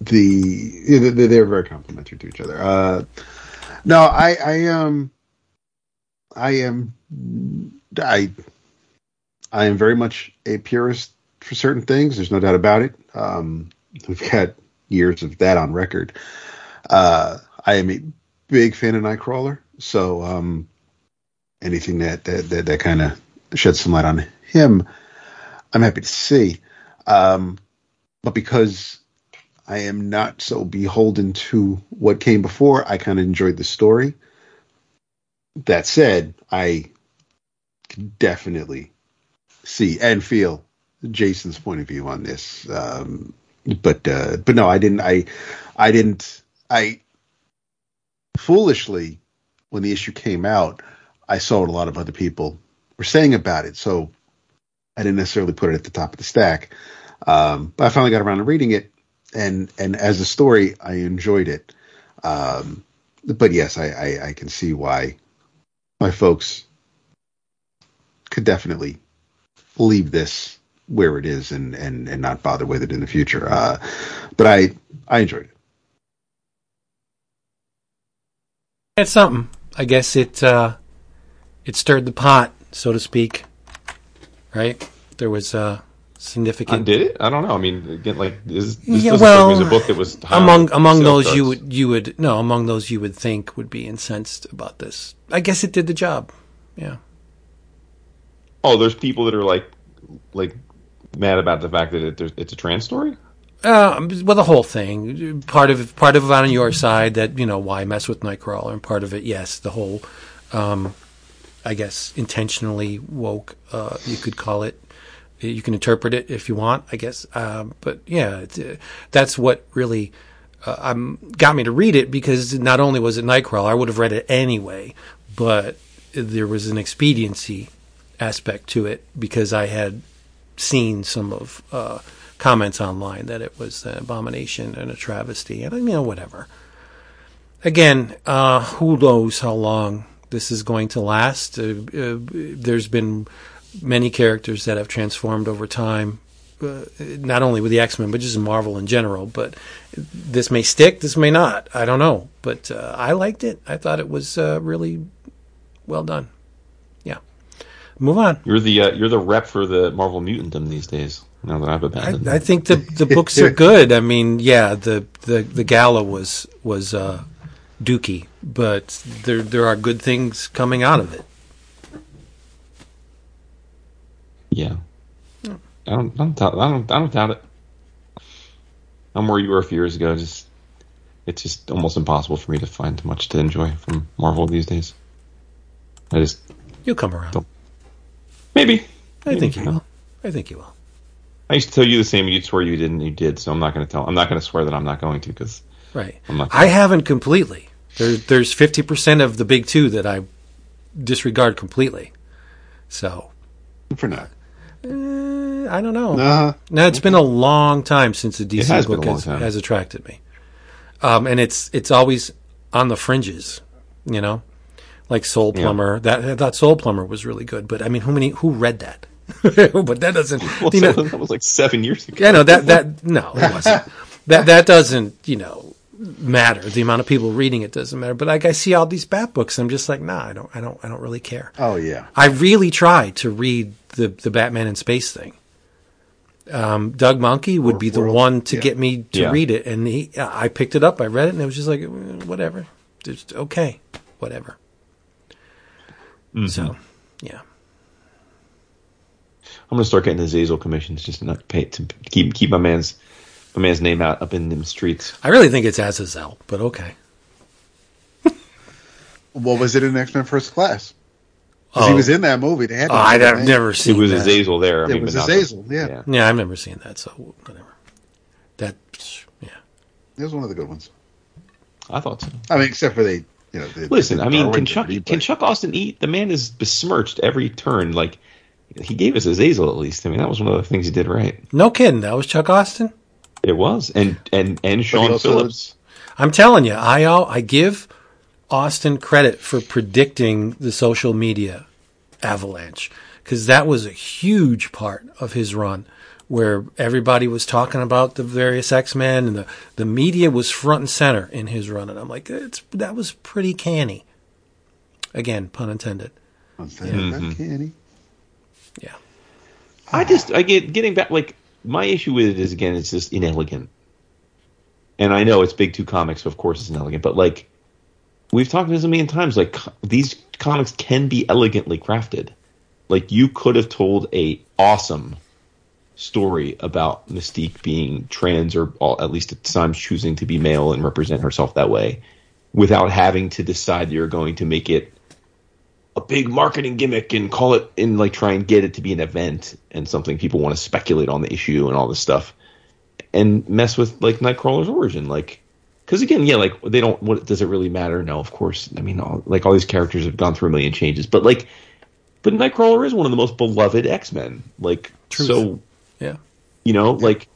D: the they, they're very complimentary to each other. Uh, no, I, I um, I am, I, I am very much a purist for certain things. There's no doubt about it. Um, we've got years of that on record. Uh, I am a big fan of Nightcrawler, so um, anything that that that, that kind of sheds some light on him, I'm happy to see. Um, but because I am not so beholden to what came before, I kind of enjoyed the story. That said, I can definitely see and feel Jason's point of view on this. Um, but uh, but no, I didn't. I I didn't. I foolishly, when the issue came out, I saw what a lot of other people were saying about it. So I didn't necessarily put it at the top of the stack. Um, but I finally got around to reading it, and and as a story, I enjoyed it. Um, but yes, I, I, I can see why my folks could definitely leave this where it is and, and, and not bother with it in the future. Uh, but I I enjoyed it.
B: It's something. I guess it uh, it stirred the pot, so to speak. Right? There was uh,
C: Uh,
B: significant.
C: did it? I don't know. I mean, again, like this, this
B: Yeah,
C: doesn't
B: well,
C: me a book that was high
B: among among those you would you would no among those you would think would be incensed about this. I guess it did the job. Yeah.
C: Oh, there's people that are like, like mad about the fact that it, it's a trans story.
B: Uh, well, the whole thing. Part of it, part of it on your side that you know why mess with Nightcrawler, and part of it, yes, the whole, um, I guess, intentionally woke. Uh, you could call it. You can interpret it if you want, I guess. Um, but yeah, uh, that's what really uh, um, got me to read it because not only was it Nightcrawler, I would have read it anyway, but there was an expediency aspect to it because I had seen some of uh, comments online that it was an abomination and a travesty, and you know whatever. Again, uh, who knows how long this is going to last? Uh, uh, there's been many characters that have transformed over time, uh, not only with the X Men but just Marvel in general. But this may stick, this may not. I don't know, but uh, I liked it. I thought it was uh, really well done. Yeah, move on.
C: You're the uh, you're the rep for the Marvel Mutantdom these days. Now that I've abandoned,
B: I, I think the the books are good. I mean, yeah, the the the gala was was uh, dookie, but there there are good things coming out of it.
C: yeah. I don't, I don't, doubt- I don't, I don't doubt it. I'm where you were a few years ago. Just, it's just almost impossible for me to find much to enjoy from Marvel these days. I just
B: You'll come around.
C: Don't- maybe.
B: I think you will. I think you will.
C: I used to tell you the same. You'd swear you didn't. You did. So I'm not going to tell. I'm not going to swear that I'm not going to because
B: Right. I haven't completely. There, there's fifty percent of the big two that I disregard completely. So
D: For now.
B: eh, I don't know.
D: Uh,
B: No, it's been a long time since the DC
C: has
B: book has, has attracted me, um, and it's it's always on the fringes, you know, like Soul
C: Yeah.
B: Plumber. That I thought Soul Plumber was really good, but I mean, who many who read that? but that doesn't,
C: well,
B: you know,
C: that was like seven years ago.
B: yeah, no, that that no, it wasn't. that that doesn't, you know, matter. The amount of people reading it doesn't matter. But like, I see all these Bat books, I'm just like, nah, I don't, I don't, I don't really care.
D: oh yeah.
B: I really tried to read the the Batman in space thing. Um, Doug Mahnke would be the
D: World-
B: one to
D: yeah.
B: get me to
C: Yeah.
B: read it, and he, I picked it up, I read it, and it was just like, eh, whatever, just okay, whatever. So, yeah,
C: I'm going to start getting Azazel commissions just to not pay to keep keep my man's my man's name out up in them streets.
B: I really think it's Azazel, but okay.
D: What was it in X Men First Class? 'Cause
B: Oh.
D: he was in that movie. They had to
B: Oh,
D: have
B: I've
D: that name.
B: never
C: It was
B: that.
C: Azazel there. I
D: It
C: mean,
D: was Azazel. Yeah.
B: Yeah, I've never seen that, so whatever. That, yeah.
D: it was one of the good ones.
C: I thought so.
D: I mean, except for they, you know. The,
C: Listen,
D: the
C: I mean, can Chuck
D: Liberty,
C: can Chuck Austin eat? The man is besmirched every turn. Like he gave us Azazel at least. I mean, that was one of the things he did right.
B: No kidding. That was Chuck Austin.
C: It was, and and and Sean
D: also-
C: Phillips.
B: I'm telling you, I I give Austin credit for predicting the social media avalanche because that was a huge part of his run, where everybody was talking about the various X Men and the the media was front and center in his run, and I'm like, it's that was pretty canny. Again, pun intended.
D: Was that mm-hmm. uncanny?
B: Yeah.
C: I just I get getting back like my issue with it is again it's just inelegant. And I know it's big two comics, so of course it's inelegant, but like we've talked about this a million times. Like these comics can be elegantly crafted. Like you could have told a awesome story about Mystique being trans or all, at least at times choosing to be male and represent herself that way without having to decide you're going to make it a big marketing gimmick and call it and like try and get it to be an event and something people want to speculate on the issue and all this stuff and mess with like Nightcrawler's origin like because again yeah like they don't what does it really matter no of course I mean all, like all these characters have gone through a million changes but like but Nightcrawler is one of the most beloved X-Men like
B: Truth.
C: so
B: Yeah.
C: you know like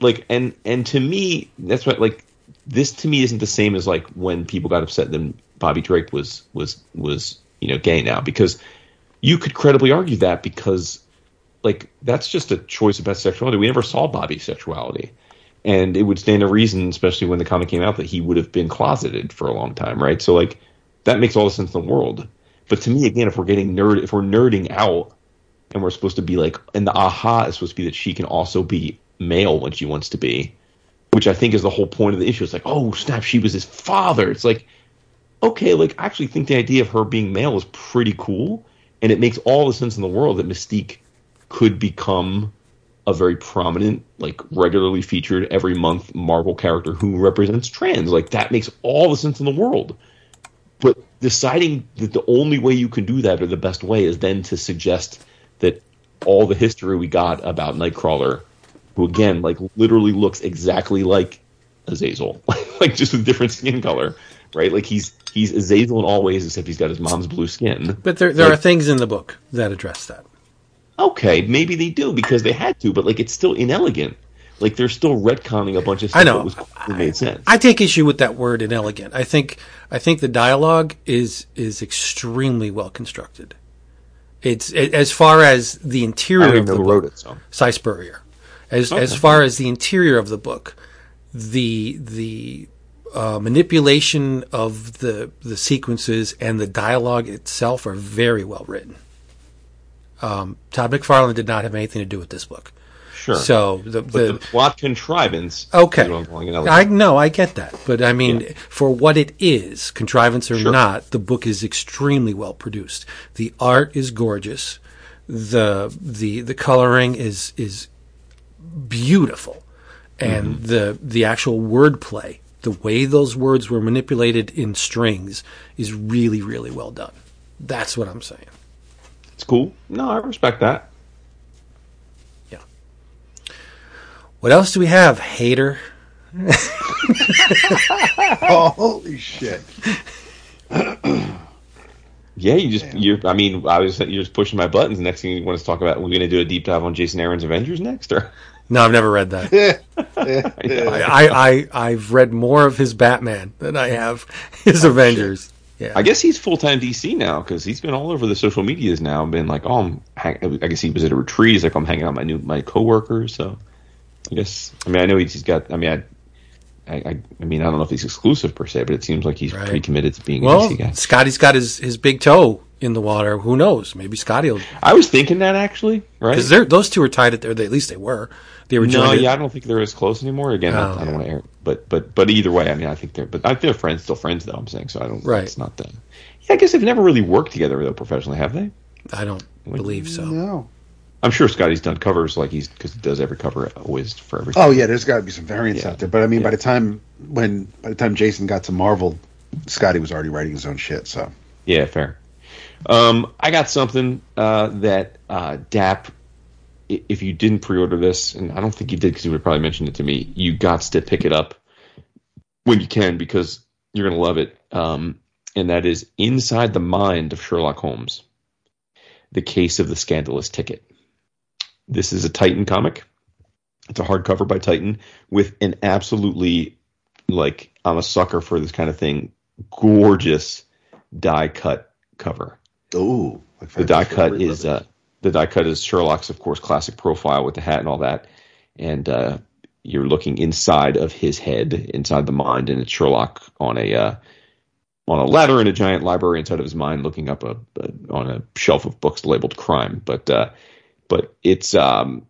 C: like and and to me that's what like this to me isn't the same as like when people got upset that Bobby Drake was was was you know gay now because you could credibly argue that because like that's just a choice about sexuality. We never saw Bobby's sexuality, and it would stand to reason, especially when the comic came out, that he would have been closeted for a long time, right? So like that makes all the sense in the world. But to me, again, if we're getting nerd, if we're nerding out, and we're supposed to be like, and the aha is supposed to be that she can also be male when she wants to be, which I think is the whole point of the issue. It's like, oh snap, she was his father. It's like, okay, like I actually think the idea of her being male is pretty cool, and it makes all the sense in the world that Mystique could become a very prominent, like regularly featured every month Marvel character who represents trans. Like that makes all the sense in the world. But deciding that the only way you can do that or the best way is then to suggest that all the history we got about Nightcrawler, who again, like literally looks exactly like Azazel, like just with different skin color, right? Like he's he's Azazel in all ways except he's got his mom's blue skin.
B: But there, there
C: Like-
B: are things in the book that address that.
C: Okay, maybe they do because they had to, but like it's still inelegant. Like they're still retconning a bunch of stuff
B: I know.
C: that was that made sense.
B: I take issue with that word inelegant. I think I think the dialogue is is extremely well constructed. It's it, as far as the interior of the book.
C: wrote it, so
B: Si Spurrier. As as far as the interior of the book, the the uh, manipulation of the the sequences and the dialogue itself are very well written. Um, Todd McFarlane did not have anything to do with this book,
C: sure.
B: so the the,
C: the plot contrivance.
B: Okay.
C: I'm calling inelegant.
B: I know, I get that, but I mean,
C: Yeah.
B: for what it is, contrivance or
C: Sure.
B: not, the book is extremely well produced. The art is gorgeous. the the The coloring is is beautiful, and
C: Mm-hmm.
B: the the actual wordplay, the way those words were manipulated in strings, is really really well done. That's what I'm saying.
C: It's cool. No, I respect that. Yeah.
B: What else do we have, hater?
D: Oh, holy shit!
C: Yeah, you just you're. I mean, I was you're just pushing my buttons. Next thing you want to talk about, we're going to do a deep dive on Jason Aaron's Avengers next, or
B: No, I've never read that. I, I I've read more of his Batman than I have his oh, Avengers. Yeah,
C: I guess he's full time DC now because he's been all over the social medias now. and Been like, oh, I'm hang- I guess he was at a retreat. He's like, I'm hanging out with my new my coworkers. So I guess I mean I know he's, he's got. I mean I. I, I, I mean, I don't know if he's exclusive per se, but it seems like he's
B: Right.
C: pretty committed to being a
B: well,
C: DC guy.
B: Scotty's got his, his big toe in the water. Who knows? Maybe Scotty will
C: I was thinking that actually, right?
B: because those two are tied at there. At least they were. They were
C: No, yeah, I don't think they're as close anymore. Again, I-
B: Oh.
C: I don't want to air, but but but either way, I mean, I think they're but I, they're friends, still friends though. I'm saying so. I don't.
B: Right.
C: It's not the. Yeah, I guess they've never really worked together though professionally, have they?
B: I don't believe so.
D: No.
C: I'm sure Scotty's done covers like he's because he does every cover always for everything.
D: Oh yeah, there's got to be some variants
C: Yeah.
D: out there. But I mean, by the time when by the time Jason got to Marvel, Scotty was already writing his own shit. So
C: Yeah, fair. Um, I got something uh, that uh, DAP. If you didn't pre-order this, and I don't think you did because you would probably mention it to me, you got to pick it up when you can because you're gonna love it. Um, and that is inside the mind of Sherlock Holmes, the case of the scandalous ticket. This is a Titan comic. It's a hardcover by Titan with an absolutely like I'm a sucker for this kind of thing. Gorgeous die cut cover.
D: oh,
C: The die cut is uh, the die cut is Sherlock's, of course, classic profile with the hat and all that, and uh, you're looking inside of his head, inside the mind, and it's Sherlock on a uh, on a ladder in a giant library inside of his mind, looking up a, a on a shelf of books labeled crime. But uh, but it's um,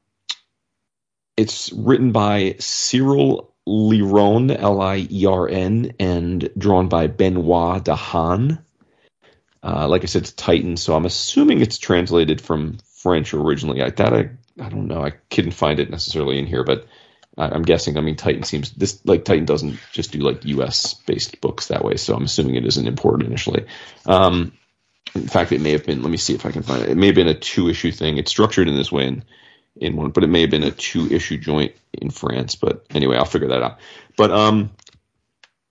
C: it's written by Cyril Lieron, L I E R N, and drawn by Benoit Dahan. Uh, like I said, it's Titan, so I'm assuming it's translated from French originally. I thought I, I don't know, I couldn't find it necessarily in here, but I, I'm guessing. I mean, Titan seems this like Titan doesn't just do like U.S. based books that way, so I'm assuming it isn't imported initially. Um, in fact, it may have been. Let me see if I can find it. It may have been a two issue thing. It's structured in this way in in one, but it may have been a two issue joint in France. But anyway, I'll figure that out. But um,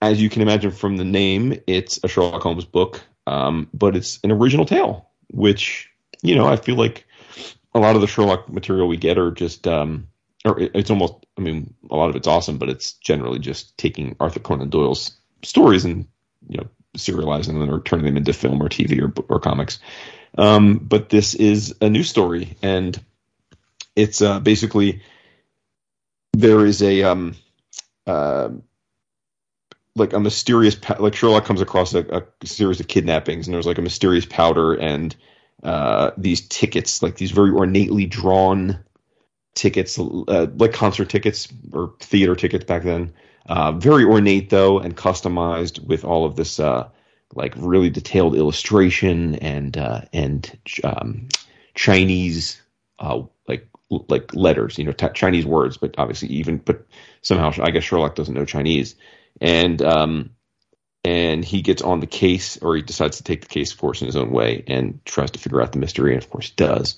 C: as you can imagine from the name, it's a Sherlock Holmes book, um, but it's an original tale, which you know I feel like a lot of the Sherlock material we get are just um, or it, it's almost. I mean, a lot of it's awesome, but it's generally just taking Arthur Conan Doyle's stories and you know serializing them or turning them into film or TV or or comics. Um, but this is a new story, and it's uh, basically there is a um, uh, like a mysterious like Sherlock comes across a, a, series of kidnappings, and there's like a mysterious powder and uh, these tickets, like these very ornately drawn tickets, uh, like concert tickets or theater tickets back then. Uh, very ornate though, and customized with all of this uh, like really detailed illustration and uh, and um, Chinese like like letters, you know, t- Chinese words, but obviously even but somehow I guess Sherlock doesn't know Chinese, and um, and he gets on the case or he decides to take the case, of course, in his own way and tries to figure out the mystery, and of course does.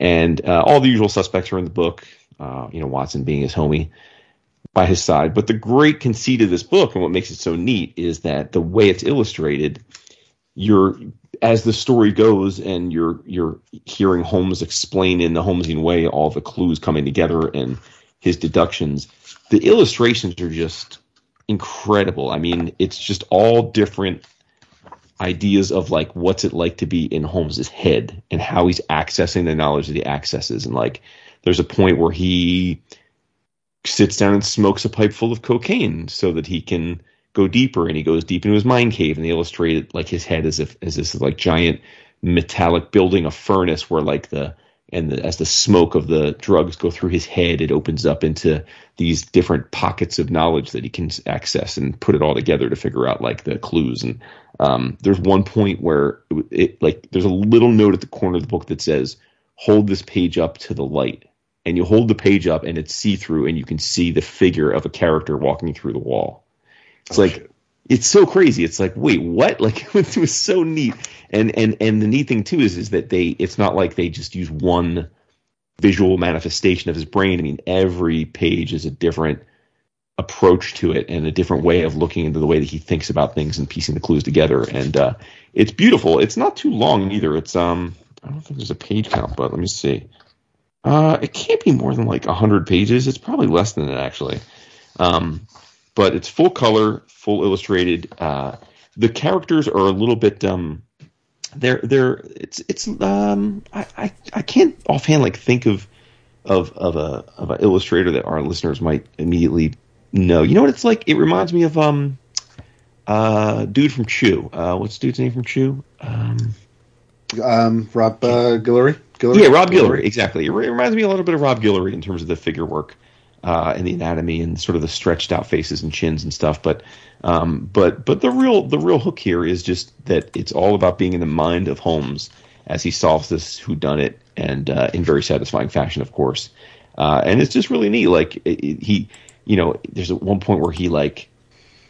C: And uh, all the usual suspects are in the book, uh, you know, Watson being his homie by his side. But the great conceit of this book and what makes it so neat is that the way it's illustrated, you're as the story goes and you're you're hearing Holmes explain in the Holmesian way all the clues coming together and his deductions, the illustrations are just incredible. I mean, it's just all different ideas of like what's it like to be in Holmes's head and how he's accessing the knowledge that he accesses and like there's a point where he sits down and smokes a pipe full of cocaine so that he can go deeper and he goes deep into his mind cave and they illustrate like his head as if as this is like giant metallic building a furnace where like the and the, as the smoke of the drugs go through his head, it opens up into these different pockets of knowledge that he can access and put it all together to figure out like the clues. And um, there's one point where it, like there's a little note at the corner of the book that says, "Hold this page up to the light," and you hold the page up and it's see through, and you can see the figure of a character walking through the wall. It's oh, like shit. It's so crazy. It's like, wait, what? Like it was so neat. And and and the neat thing too is is that they it's not like they just use one visual manifestation of his brain. I mean, every page is a different approach to it and a different way of looking into the way that he thinks about things and piecing the clues together. And uh, it's beautiful. It's not too long either. It's um I don't think there's a page count, but let me see. Uh, it can't be more than like a hundred pages. It's probably less than that actually. Um, but it's full color, full illustrated. Uh, the characters are a little bit um, they're they're it's it's um I, I, I can't offhand like think of of of a of an illustrator that our listeners might immediately know. You know what it's like? It reminds me of um uh dude from Chew. Uh, what's dude's name from Chew? Um,
D: um Rob uh, Guillory.
C: Guillory. Yeah, Rob Guillory. Guillory. Exactly. It reminds me a little bit of Rob Guillory in terms of the figure work uh, and the anatomy and sort of the stretched out faces and chins and stuff. But um, but but the real the real hook here is just that it's all about being in the mind of Holmes as he solves this whodunit and uh, in very satisfying fashion, of course. Uh, and it's just really neat. Like it, it, he, you know, there's at one point where he like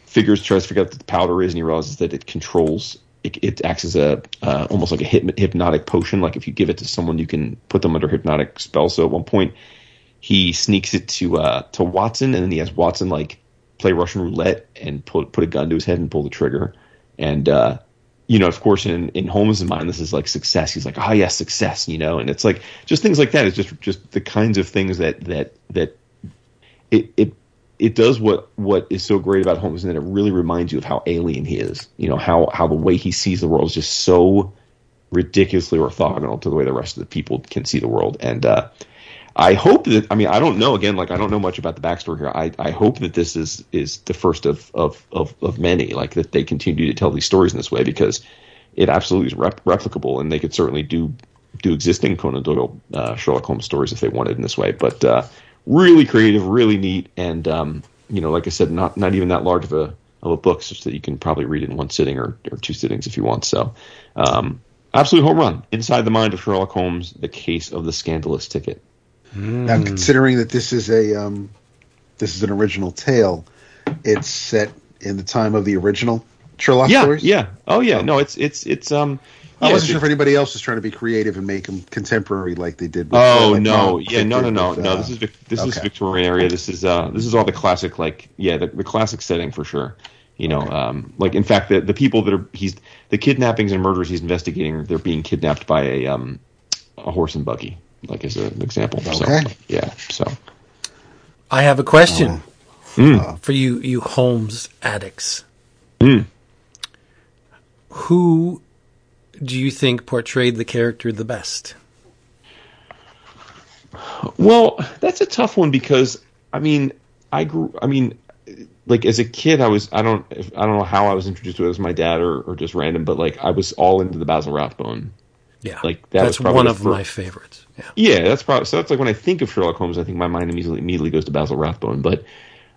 C: figures tries to figure out what the powder is, and he realizes that it controls. It, it acts as a uh, almost like a hypnotic potion. Like if you give it to someone, you can put them under hypnotic spell. So at one point, he sneaks it to uh, to Watson, and then he has Watson like play Russian roulette and put put a gun to his head and pull the trigger. And uh, you know, of course, in in Holmes' mind, this is like success. He's like, ah, oh, yes, success. You know, and it's like just things like that. It's just just the kinds of things that that that it it it does what what is so great about Holmes, and that it really reminds you of how alien he is. You know, how how the way he sees the world is just so ridiculously orthogonal to the way the rest of the people can see the world. And uh, I hope that I mean I don't know again like I don't know much about the backstory here. I, I hope that this is is the first of, of of of many like that they continue to tell these stories in this way because it absolutely is rep- replicable and they could certainly do do existing Conan Doyle uh, Sherlock Holmes stories if they wanted in this way. But uh, really creative, really neat, and um, you know, like I said, not not even that large of a of a book, such that you can probably read it in one sitting or, or two sittings if you want. So, um, absolute home run. Inside the Mind of Sherlock Holmes: The Case of the Scandalous Ticket.
D: Now, considering that this is a um, this is an original tale, it's set in the time of the original Sherlock
C: Yeah,
D: stories.
C: yeah, oh yeah. No, it's it's it's um.
D: I
C: yeah,
D: wasn't sure if anybody else was trying to be creative and make them contemporary like they did. With,
C: Oh
D: like
C: no! Yeah, no, no, no,
D: with,
C: no.
D: uh,
C: This is this is. Victorian area. This is uh this is all the classic like yeah the, the classic setting for sure. You know, um, like in fact the the people that are he's the kidnappings and murders he's investigating they're being kidnapped by a um a horse and buggy like as an example. So, yeah. So
B: I have a question
C: Mm.
B: for you, you Holmes addicts.
C: Mm.
B: Who do you think portrayed the character the best?
C: Well, that's a tough one because I mean, I grew. I mean, like as a kid, I was. I don't. I don't know how I was introduced to it as my dad or, or just random, but like I was all into the Basil Rathbone.
B: Yeah,
C: Like, that was
B: that's
C: probably
B: one of
C: fir-
B: my favorites. Yeah,
C: Yeah, that's probably so. That's like when I think of Sherlock Holmes, I think my mind immediately immediately goes to Basil Rathbone. But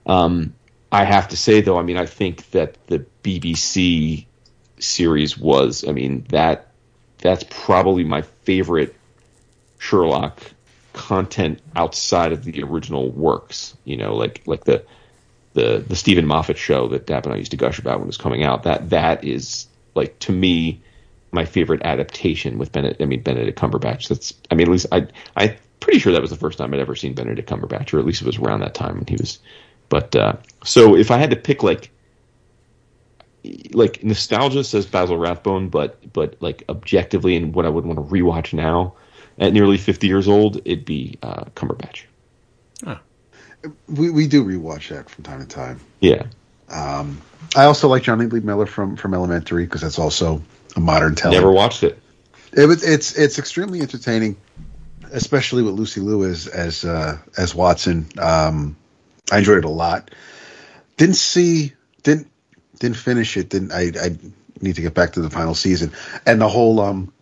C: um, I have to say, though, I mean, I think that the BBC series was. I mean that that's probably my favorite Sherlock content outside of the original works. You know, like like the the the Steven Moffat show that Dab and I used to gush about when it was coming out. That that is like to me my favorite adaptation with Benedict. I mean Benedict Cumberbatch. That's I mean at least I I'm pretty sure that was the first time I'd ever seen Benedict Cumberbatch, or at least it was around that time when he was. But uh, so if I had to pick like like nostalgia says Basil Rathbone, but but like objectively and what I would want to rewatch now at nearly 50 years old, it'd be uh, Cumberbatch.
D: we we do rewatch that from time to time.
C: Yeah.
D: Um, I also like Jonny Lee Miller from from Elementary because that's also a modern telling.
C: Never watched it.
D: It was it's it's extremely entertaining, especially with Lucy Liu as as uh, as Watson. Um, I enjoyed it a lot. Didn't see didn't didn't finish it. Didn't I? I need to get back to the final season and the whole um,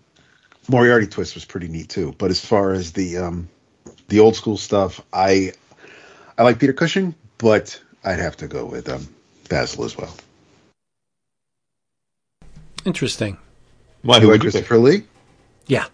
D: Moriarty twist was pretty neat too. But as far as the um, the old school stuff, I I like Peter Cushing, but I'd have to go with um, Basil as well.
B: interesting.
C: Why?
D: You
C: Who
D: like
C: would you?
D: Christopher Lee?
B: Yeah,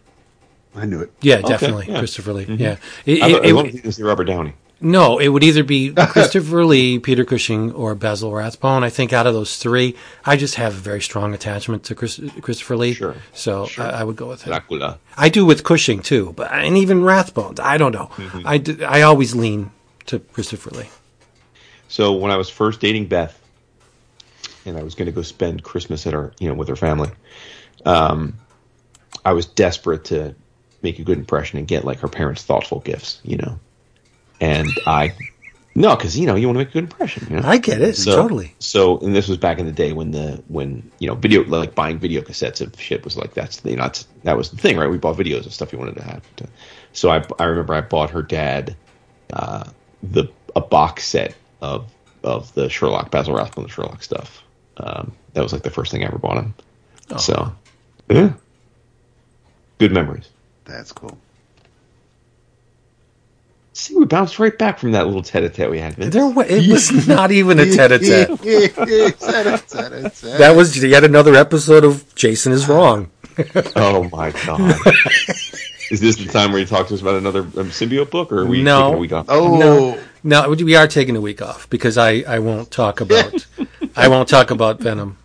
D: I knew it.
B: yeah,
C: Okay,
B: definitely
C: yeah.
B: Christopher Lee.
C: Mhm.
B: Yeah, it,
C: I,
B: it-
C: I
B: it-
C: don't think it's Robert Downey.
B: no, it would either be Christopher Lee, Peter Cushing, or Basil Rathbone. I think out of those three, I just have a very strong attachment to Chris, Christopher Lee.
C: Sure,
B: so
C: sure.
B: I, I would go with him.
C: Dracula.
B: I do with Cushing too, but and even Rathbone. I don't know.
C: Mm-hmm.
B: I, d- I always lean to Christopher Lee.
C: So when I was first dating Beth, and I was going to go spend Christmas at her, you know, with her family, um, I was desperate to make a good impression and get like her parents thoughtful gifts, you know. And I, no, because you know you want to make a good impression. You know?
B: I get it
C: So,
B: totally.
C: So, and this was back in the day when the when you know video like buying video cassettes of shit was like that's you know that's, that was the thing, right? We bought videos of stuff you wanted to have. To, so I I remember I bought her dad uh, the a box set of of the Sherlock Basil Rathbone Sherlock stuff. Um, that was like the first thing I ever bought him. So yeah, good memories.
D: That's cool.
C: See, we bounced right back from that little tete-a-tete we had. Vince.
B: There, wa- it was not even a tete-a-tete.
D: That
B: That was yet another episode of Jason is wrong.
C: Oh my god! Is this the time where you talk to us about another um, symbiote book, or are we
B: No.
C: taking a week off?
D: Oh,
B: No, no, we are taking a week off because I, I won't talk about I won't talk about Venom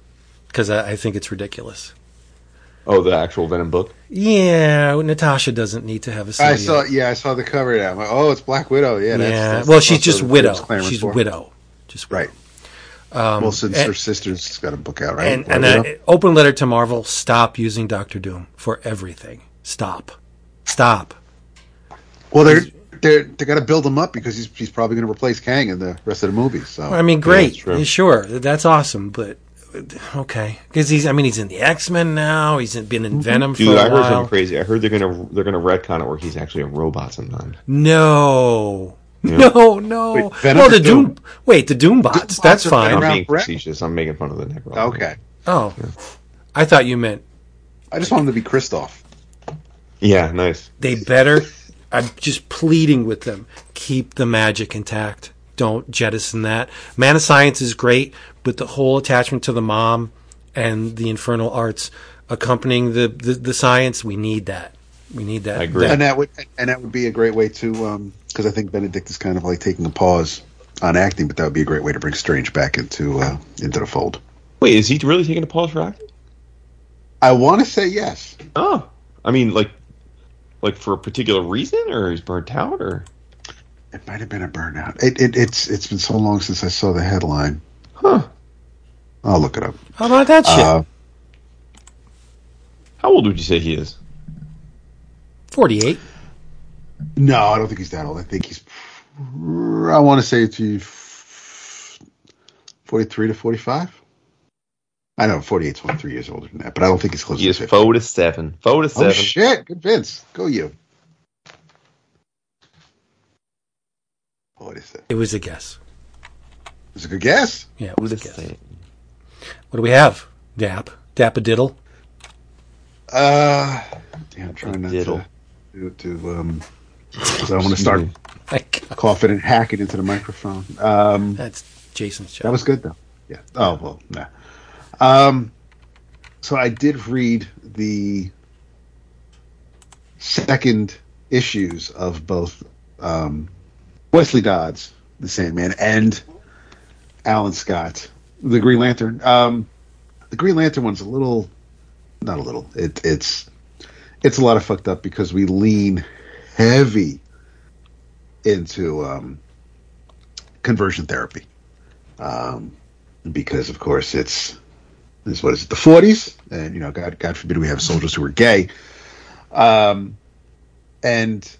B: because I, I think it's ridiculous.
C: Oh, the actual Venom book.
B: Yeah, Natasha doesn't need to have a.
D: I
B: symbiote.
D: saw. Yeah, I saw the cover. Now, I'm like, oh, it's Black Widow. Yeah, that's,
B: yeah,
D: that's
B: well, she's just widow. She's
D: for.
B: widow. Just
D: Right. well, since
B: and-
D: her sister's got a book out, right?
B: And
D: Black
B: and
D: Widow?
B: uh, open letter to Marvel: Stop using Doctor Doom for everything. Stop. Stop.
D: well, they're they're they got to build him up because he's he's probably going to replace Kang in the rest of the movie. So
B: I mean,
C: that's
B: great,
C: true.
B: sure, that's awesome, but okay, because he's. I mean, he's in the X Men now. He's been in mm-hmm. Venom for
C: Dude,
B: a
C: I heard
B: while.
C: something crazy. I heard they're gonna they're gonna retcon it where he's actually a robot sometimes.
B: No. No, no.
D: Wait, Venom
B: no, the Doom.
D: Doom?
B: Wait, the Doombots.
D: Doombots
B: that's
D: are
B: fine.
C: I'm being facetious. I'm making fun of the Necro.
D: okay,
B: Oh, I thought you meant
D: I just want him to be Kristoff.
C: Yeah, nice.
B: they better. I'm just pleading with them. Keep the magic intact. Don't jettison that. Man of Science is great, but the whole attachment to the mom and the infernal arts accompanying the, the, the science, we need that. We need that.
C: I agree.
D: and that would and that would be a great way to because I think Benedict is kind of like taking a pause on acting, but that would be a great way to bring Strange back into uh, into the fold.
C: Wait, is he really taking a pause for acting?
D: I want to say yes.
C: Oh, I mean, like, like for a particular reason, or he's burnt out, or
D: It might have been a burnout. It, it it's it's been so long since I saw the headline.
C: huh?
D: I'll look it up.
B: How about that shit?
D: Uh,
C: How old would you say he is?
B: 48.
D: no, I don't think he's that old. I think he's. I want to say to forty-three to forty-five. I know 48, 23 years older than that, but I don't think he's close
C: He
D: to
C: is
D: 50.
C: four to seven. Four to
D: Oh
C: seven.
D: shit! Good Vince, go you. What is it?
B: It was a guess.
D: It's a good guess.
B: Yeah, it was
C: to
B: a guess.
C: seven.
B: What do we have? Dap. Dap-a-diddle.
D: Uh, yeah, I'm trying not
C: Diddle.
D: to to, to um, because I want to start coughing and hacking into the microphone. Um,
B: That's Jason's job.
D: that was good though. Yeah. Oh well, nah. Um, so I did read the second issues of both um, Wesley Dodds, the Sandman, and Alan Scott, the Green Lantern. Um, the Green Lantern one's a little, not a little. It, it's it's a lot of fucked up because we lean heavy into um, conversion therapy, um, because of course it's this what is it the forties, and you know God God forbid we have soldiers who are gay, um, and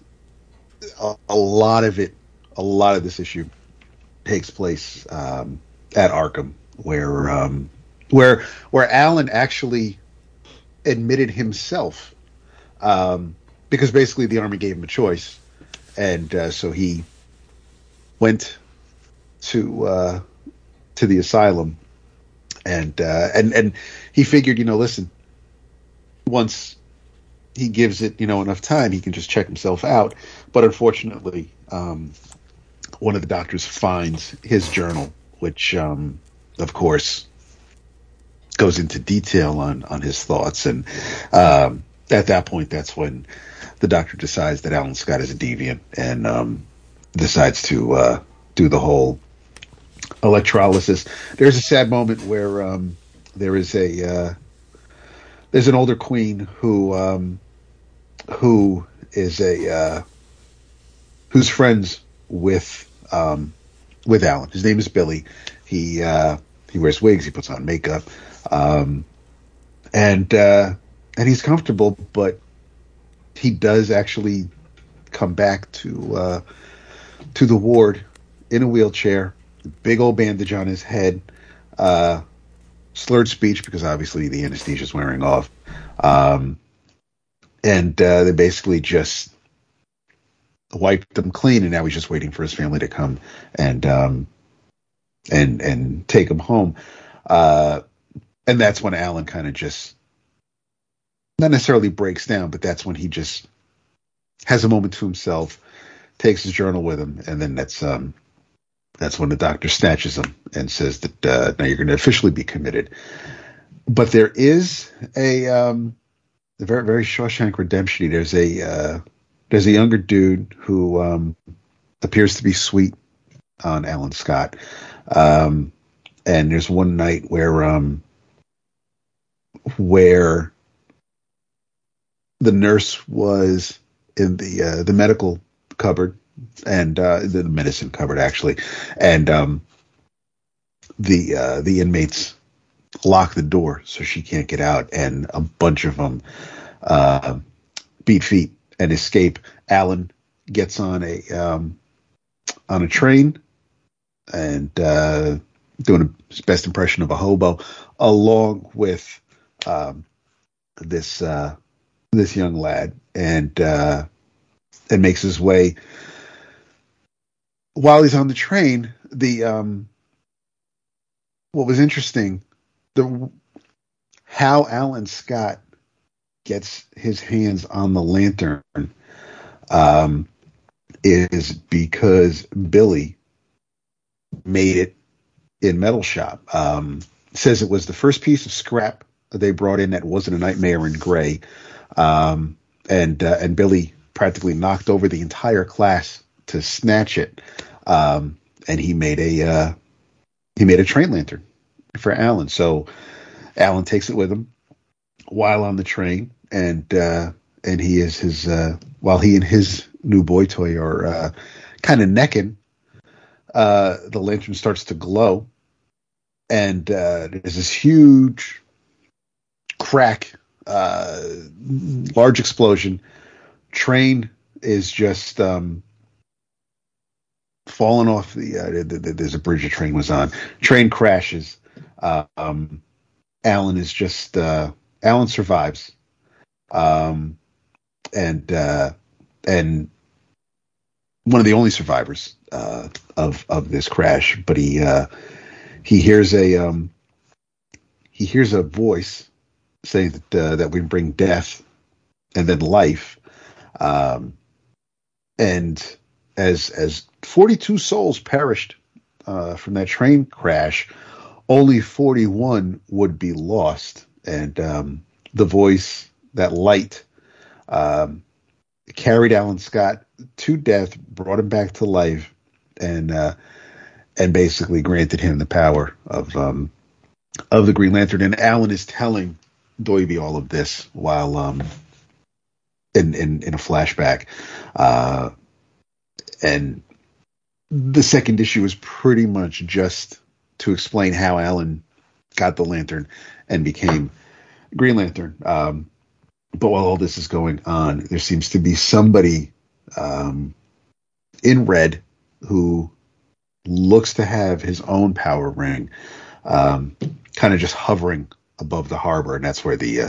D: a, a lot of it, a lot of this issue takes place um, at Arkham, where um, where where Alan actually admitted himself, um, because basically the army gave him a choice, and uh, so he went to uh, to the asylum, and uh, and and he figured, you know, listen, once he gives it, you know, enough time, he can just check himself out. But unfortunately, um, one of the doctors finds his journal, which, um, of course, goes into detail on on his thoughts, and um, at that point, that's when the doctor decides that Alan Scott is a deviant and um, decides to uh, do the whole electrolysis. There's a sad moment where um, there is a uh, there's an older queen who um, who is a uh, who's friends with um, with Alan. His name is Billy. He uh, he wears wigs. He puts on makeup, um, and uh, and he's comfortable, but he does actually come back to uh, to the ward in a wheelchair, big old bandage on his head, uh, slurred speech because obviously the anesthesia is wearing off, um, and uh, they basically just wiped them clean, and now he's just waiting for his family to come and um, and and take him home. Uh, and that's when Alan kind of just not necessarily breaks down, but that's when he just has a moment to himself, takes his journal with him, and then that's um that's when the doctor snatches him and says that uh, now you're going to officially be committed. But there is a um very very Shawshank Redemption. There's a uh, there's a younger dude who um appears to be sweet on Alan Scott. Um, and there's one night where um where the nurse was in the uh, the medical cupboard and uh, the medicine cupboard actually, and um, the uh, the inmates lock the door so she can't get out, and a bunch of them uh, beat feet and escape. Alan gets on a um, on a train and uh, doing his best impression of a hobo, along with um, this uh, this young lad, and uh, and makes his way. While he's on the train, the um, what was interesting, the how Alan Scott gets his hands on the lantern um, is because Billy made it in Metal Shop. Um, says it was the first piece of scrap they brought in that wasn't a Nightmare in Gray, um, and uh, and Billy practically knocked over the entire class to snatch it, um, and he made a uh, he made a train lantern for Alan. So Alan takes it with him while on the train, and uh, and he is his uh, while he and his new boy toy are uh, kind of necking. Uh, the lantern starts to glow, and uh, there's this huge crack, uh, large explosion. Train is just um, falling off the, the, the. There's a bridge the train was on. Train crashes. um, Alan is just Alan survives, um, and uh, and one of the only survivors uh, of of this crash. But he uh, he hears a um, he hears a voice saying that uh, that we bring death and then life, um, and as as forty two souls perished uh, from that train crash, only forty one would be lost, and um, the voice that light um, carried Alan Scott to death, brought him back to life, and uh, and basically granted him the power of um, of the Green Lantern. And Alan is telling Doiby all of this while um, in, in in a flashback, uh, and the second issue is pretty much just to explain how Alan got the lantern and became Green Lantern. Um, but while all this is going on, there seems to be somebody um, in red who looks to have his own power ring, um, kind of just hovering above the harbor, and that's where the uh,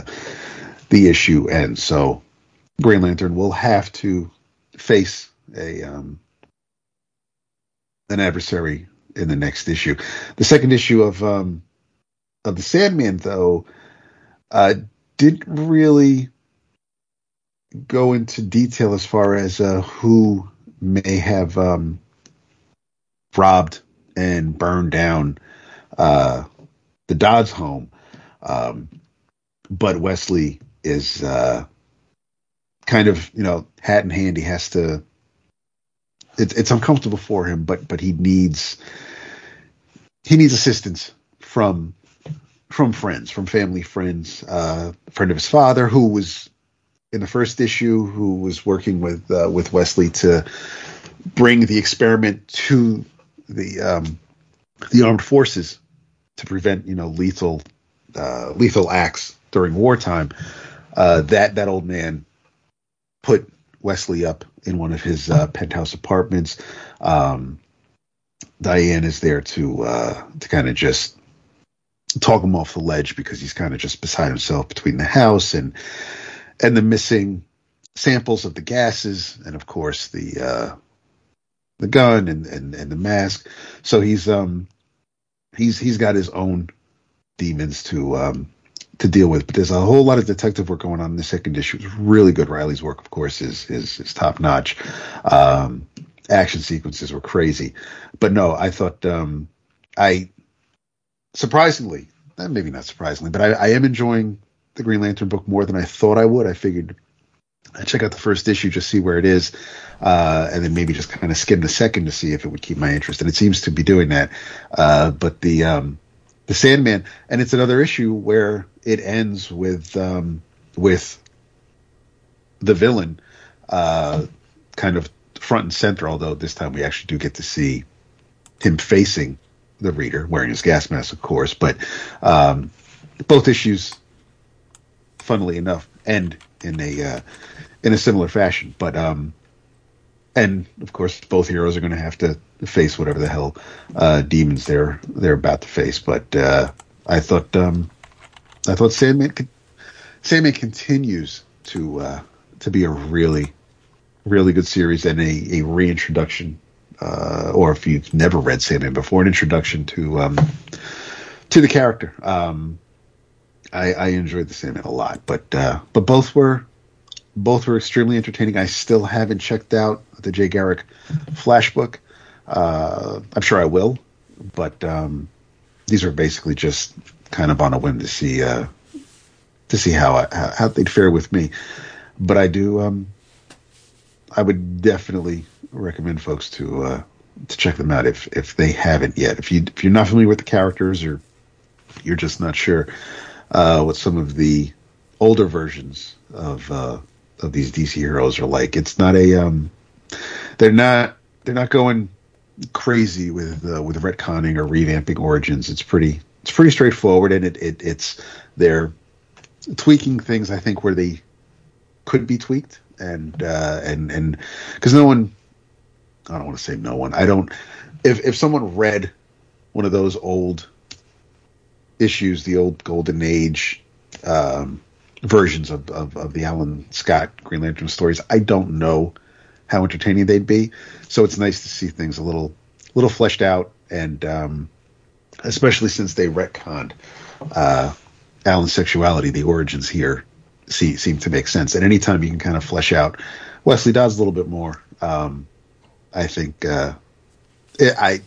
D: the issue ends. So Green Lantern will have to face a um, an adversary in the next issue. The second issue of um, of the Sandman, though, uh, didn't really go into detail as far as uh, who may have um, robbed and burned down uh, the Dodds home. Um, but Wesley is uh, kind of, you know, hat in hand. He has to. It's it's uncomfortable for him, but but he needs he needs assistance from from friends, from family friends, uh, friend of his father who was in the first issue, who was working with uh, with Wesley to bring the experiment to the um, the armed forces to prevent you know lethal uh, lethal acts during wartime. Uh, that that old man put Wesley up in one of his uh, penthouse apartments. Um, Diane is there to uh, to kind of just talk him off the ledge because he's kind of just beside himself between the house and and the missing samples of the gases and of course the uh, the gun and, and and the mask. So he's um he's he's got his own demons to um to deal with. But there's a whole lot of detective work going on in the second issue. It's really good. Riley's work, of course, is is, is top notch. Um, action sequences were crazy. But no, I thought um, I surprisingly, maybe not surprisingly, but I, I, am enjoying the Green Lantern book more than I thought I would. I figured I'd check out the first issue, just see where it is, uh, and then maybe just kind of skim the second to see if it would keep my interest. And it seems to be doing that. Uh, but the um, the Sandman, and it's another issue where it ends with um, with the villain uh, kind of front and center, although this time we actually do get to see him facing the reader, wearing his gas mask, of course. But um, both issues, funnily enough, end in a uh, in a similar fashion. But um, and of course, both heroes are going to have to face whatever the hell uh, demons they're they're about to face. But uh, I thought um, I thought Sandman Sandman continues to uh, to be a really really good series and a, a reintroduction, uh, or if you've never read Sandman before, an introduction to um, to the character. Um, I, I enjoyed the Sandman a lot, but uh, but both were both were extremely entertaining. I still haven't checked out the Jay Garrick Flash book. Uh, I'm sure I will but um, these are basically just kind of on a whim to see uh, to see how, I, how how they'd fare with me. But I do, um, I would definitely recommend folks to uh, to check them out if if they haven't yet. If you if you're not familiar with the characters or you're just not sure uh, what some of the older versions of uh, of these DC heroes are like, it's not a um, they're not they're not going crazy with uh, with retconning or revamping origins. It's pretty it's pretty straightforward, and it, it it's they're tweaking things. I think where they could be tweaked, and uh, and and because no one, I don't want to say no one. I don't. If if someone read one of those old issues, the old Golden Age um, versions of, of of the Alan Scott Green Lantern stories, I don't know how entertaining they'd be. So it's nice to see things a little little fleshed out, and um, especially since they retconned uh, Alan's sexuality, the origins here see, seem to make sense. And anytime you can kind of flesh out Wesley Dodds a little bit more, um, I think uh, it, I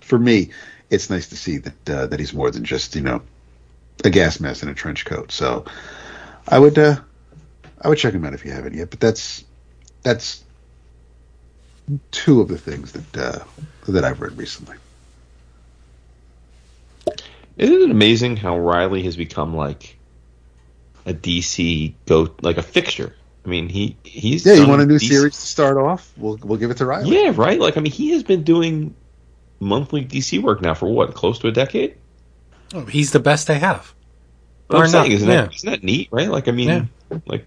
D: for me, it's nice to see that uh, that he's more than just you know a gas mask and a trench coat. So I would uh, I would check him out if you haven't yet. But that's that's two of the things that uh, that I've read recently.
C: Isn't it amazing how Riley has become like a DC go like a fixture? I mean, he he's
D: Yeah, you want a new
C: DC
D: series to start off? We'll we'll give it to Riley.
C: Yeah, right. Like I mean, he has been doing monthly DC work now for what, close to a decade.
B: Oh, he's the best they have.
C: What I'm
B: Or not,
C: saying, isn't
B: yeah.
C: that isn't that neat, right? Like I mean,
B: Yeah.
C: like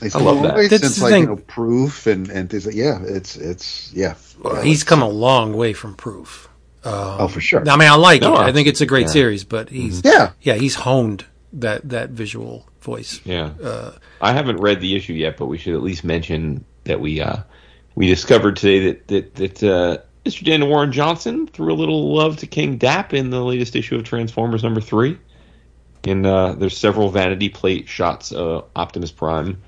D: He's
C: I love that.
D: way
B: That's
D: since like
B: thing.
D: you know proof and and things like yeah, it's it's yeah. Yeah,
B: he's come a long way from Proof.
D: oh for sure.
B: I mean, I like
C: No,
B: it. I think it's a great
C: yeah.
B: series, but he's
D: Yeah.
B: yeah, he's honed that that visual voice.
C: yeah.
B: Uh,
C: I haven't read the issue yet, but we should at least mention that we uh, we discovered today that that that uh, Mr. Daniel Warren Johnson threw a little love to King Dap in the latest issue of Transformers number three. And uh, there's several vanity plate shots. Uh, Optimus Prime.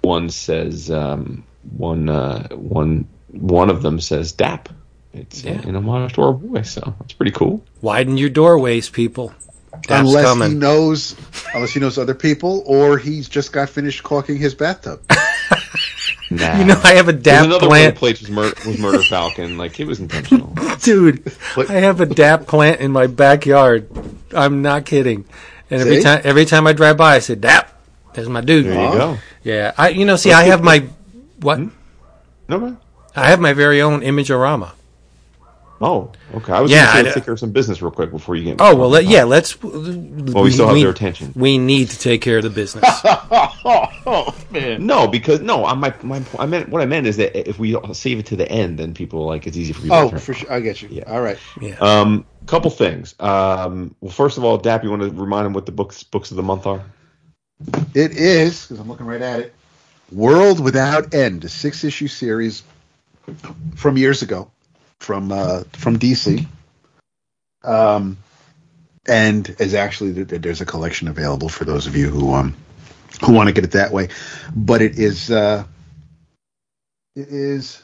C: One says um, one uh, one one of them says Dap. It's uh,
B: Yeah.
C: in homage to our boy, so it's pretty cool.
B: widen your doorways, people. That's
D: unless
B: coming.
D: he knows unless he knows other people or he's just got finished caulking his bathtub.
C: Nah.
B: you know, I have a
C: There's
B: DAP
C: another one of
B: plant,
C: the plates was, mur- was Murder Falcon. Like it was intentional.
B: dude. I have a DAP plant in my backyard. I'm not kidding. And every time, every time I drive by, I say, "DAP." There's my dude.
C: There you go.
B: Yeah, I. You know, see, I have my what? Hmm?
C: No, man.
B: I have my very own Imageorama.
C: Oh, okay. I was
B: Yeah,
C: going to say take care of some business real quick before you get.
B: Oh well, let, yeah. Let's.
C: Well, we still have their attention.
B: We need to take care of the business.
C: oh man. No, because no. I my my I meant what I meant is that if we save it to the end, then people like it's easy for you.
D: oh,
C: to
D: for sure. I get you. Yeah. All right.
B: yeah.
C: Um, couple things. Um, well, first of all, Dap, you want to remind them what the books books of the month are?
D: It is because I'm looking right at it. World Without End, a six issue series from years ago, from uh, from DC, um, and is actually th- there's a collection available for those of you who um who want to get it that way. But it is uh, it is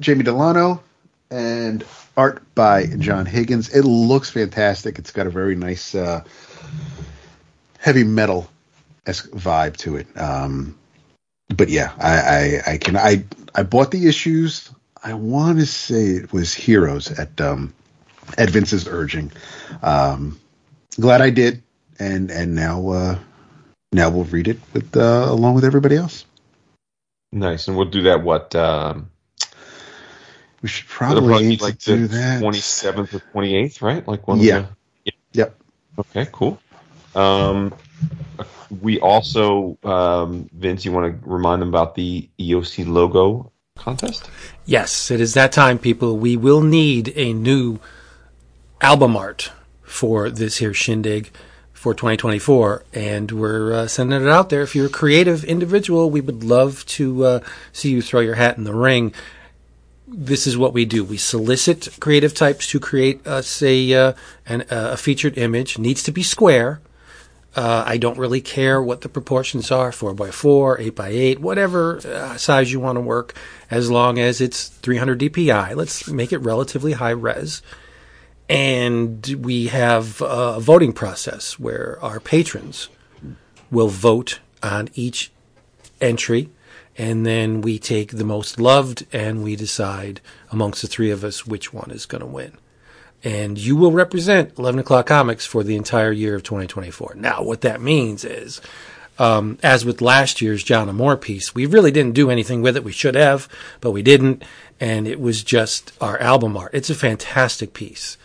D: Jamie Delano and art by John Higgins. It looks fantastic. It's got a very nice uh, heavy metal esque vibe to it. Um, but yeah, I, I, I can I I bought the issues. I want to say it was Heroes at um, at Vince's urging. Um, glad I did, and and now uh, now we'll read it with uh, along with everybody else.
C: Nice, and we'll do that. What? Um,
D: We should probably,
C: probably like
D: to do
C: the
D: that.
C: twenty seventh or twenty eighth, right? Like one.
D: Yeah.
C: The,
D: Yep.
C: Okay, cool. Um, we also, um, Vince, you want to remind them about the EOC logo contest?
B: Yes, it is that time, people. We will need a new album art for this here shindig for 2024, and we're uh, sending it out there. If you're a creative individual, we would love to uh, see you throw your hat in the ring. This is what we do. We solicit creative types to create us a uh, an, uh, a featured image. Needs to be square. Uh, I don't really care what the proportions are, 4x4, 8x8, whatever uh, size you want to work, as long as it's 300 DPI. Let's make it relatively high res. And we have a voting process where our patrons will vote on each entry. And then we take the most loved and we decide amongst the three of us which one is going to win. And you will represent 11 o'clock comics for the entire year of 2024. Now, what that means is, um, as with last year's John Amore piece, we really didn't do anything with it. We should have, but we didn't. And it was just our album art. It's a fantastic piece.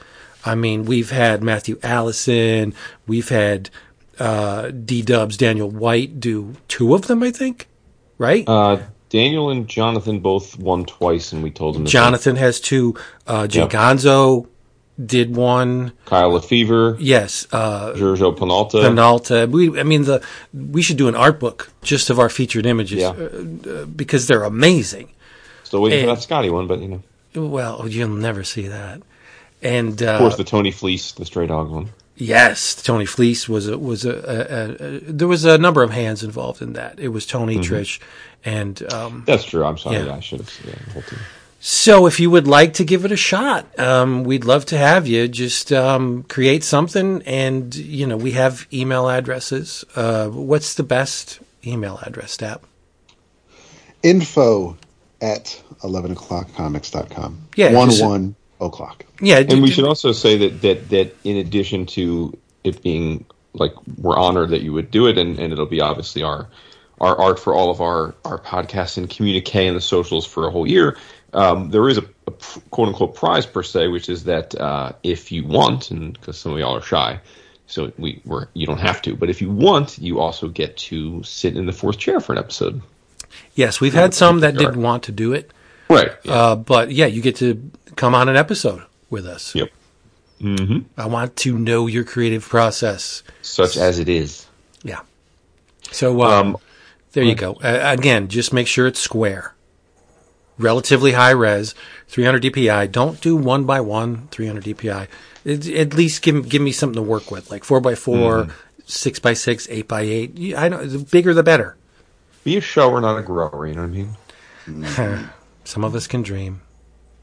B: I mean, we've had Matthew Allison, we've had uh, D Dubs, Daniel White do two of them, I think, right?
C: Uh, Daniel and Jonathan both won twice, and we told them.
B: Jonathan has two. Uh, Jay
C: Yep.
B: Gonzo did one.
C: Kyle Lefevre,
B: Yes, uh,
C: Giorgio Panalta.
B: Penalta. We, I mean, the we should do an art book just of our featured images
C: Yeah.
B: uh, because they're amazing.
C: Still waiting for
B: and-
C: that Scotty one, but you know,
B: Well, you'll never see that. And
C: of
B: uh,
C: course, the Tony Fleecs, the Stray Dog one.
B: Yes, Tony Fleecs was a, was a, a, a, there was a number of hands involved in that. It was Tony, Trish, and um,
C: That's true. I'm sorry.
B: Yeah.
C: I should have. Yeah, the whole team.
B: So if you would like to give it a shot, um, we'd love to have you. Just um, create something, and you know we have email addresses. Uh, what's the best email address, Dap?
D: Info at 11 o'clock comics.com.
B: Yeah,
D: One,
B: just-
D: one o'clock.
B: Yeah, d-
C: And we
B: d-
C: should also say that that that in addition to it being like we're honored that you would do it, and, and it'll be obviously our our art for all of our our podcasts and communique and the socials for a whole year. Um, there is a, a quote unquote prize per se, which is that uh, if you want, and because some of y'all are shy, so we we're, you don't have to, but if you want, you also get to sit in the fourth chair for an episode.
B: yes, we've had some that didn't want to do it,
C: Right.
B: uh, but yeah, you get to come on an episode with us.
C: Yep.
B: I want to know your creative process.
C: Such as it is.
B: Yeah. So um,
C: Um,
B: there you go. Uh, again, just make sure it's square, relatively high res, 300 DPI. Don't do one by one, 300 DPI. It, at least give give me something to work with, like four by four, six by six, eight by eight. You- I know the bigger the better.
C: Be a shower, not a grower. You know what I mean?
B: Some of us can dream.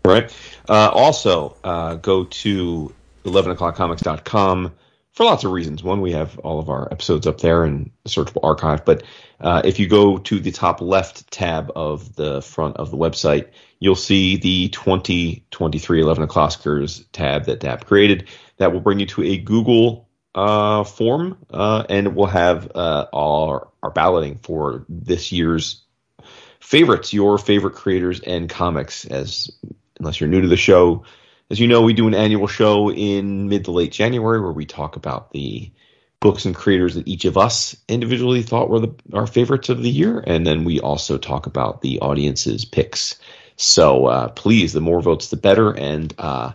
C: Right. Uh, also, uh, go to 11o'clockcomics.com for lots of reasons. One, we have all of our episodes up there and searchable archive. But uh, if you go to the top left tab of the front of the website, you'll see the 2023 11 O'Clockers tab that DAP created. That will bring you to a Google uh, form, uh, and it will have uh, our, our balloting for this year's favorites, your favorite creators and comics. As unless you're new to the show, as you know, we do an annual show in mid to late January where we talk about the books and creators that each of us individually thought were the, our favorites of the year, and then we also talk about the audience's picks. So uh, please, the more votes, the better, and uh,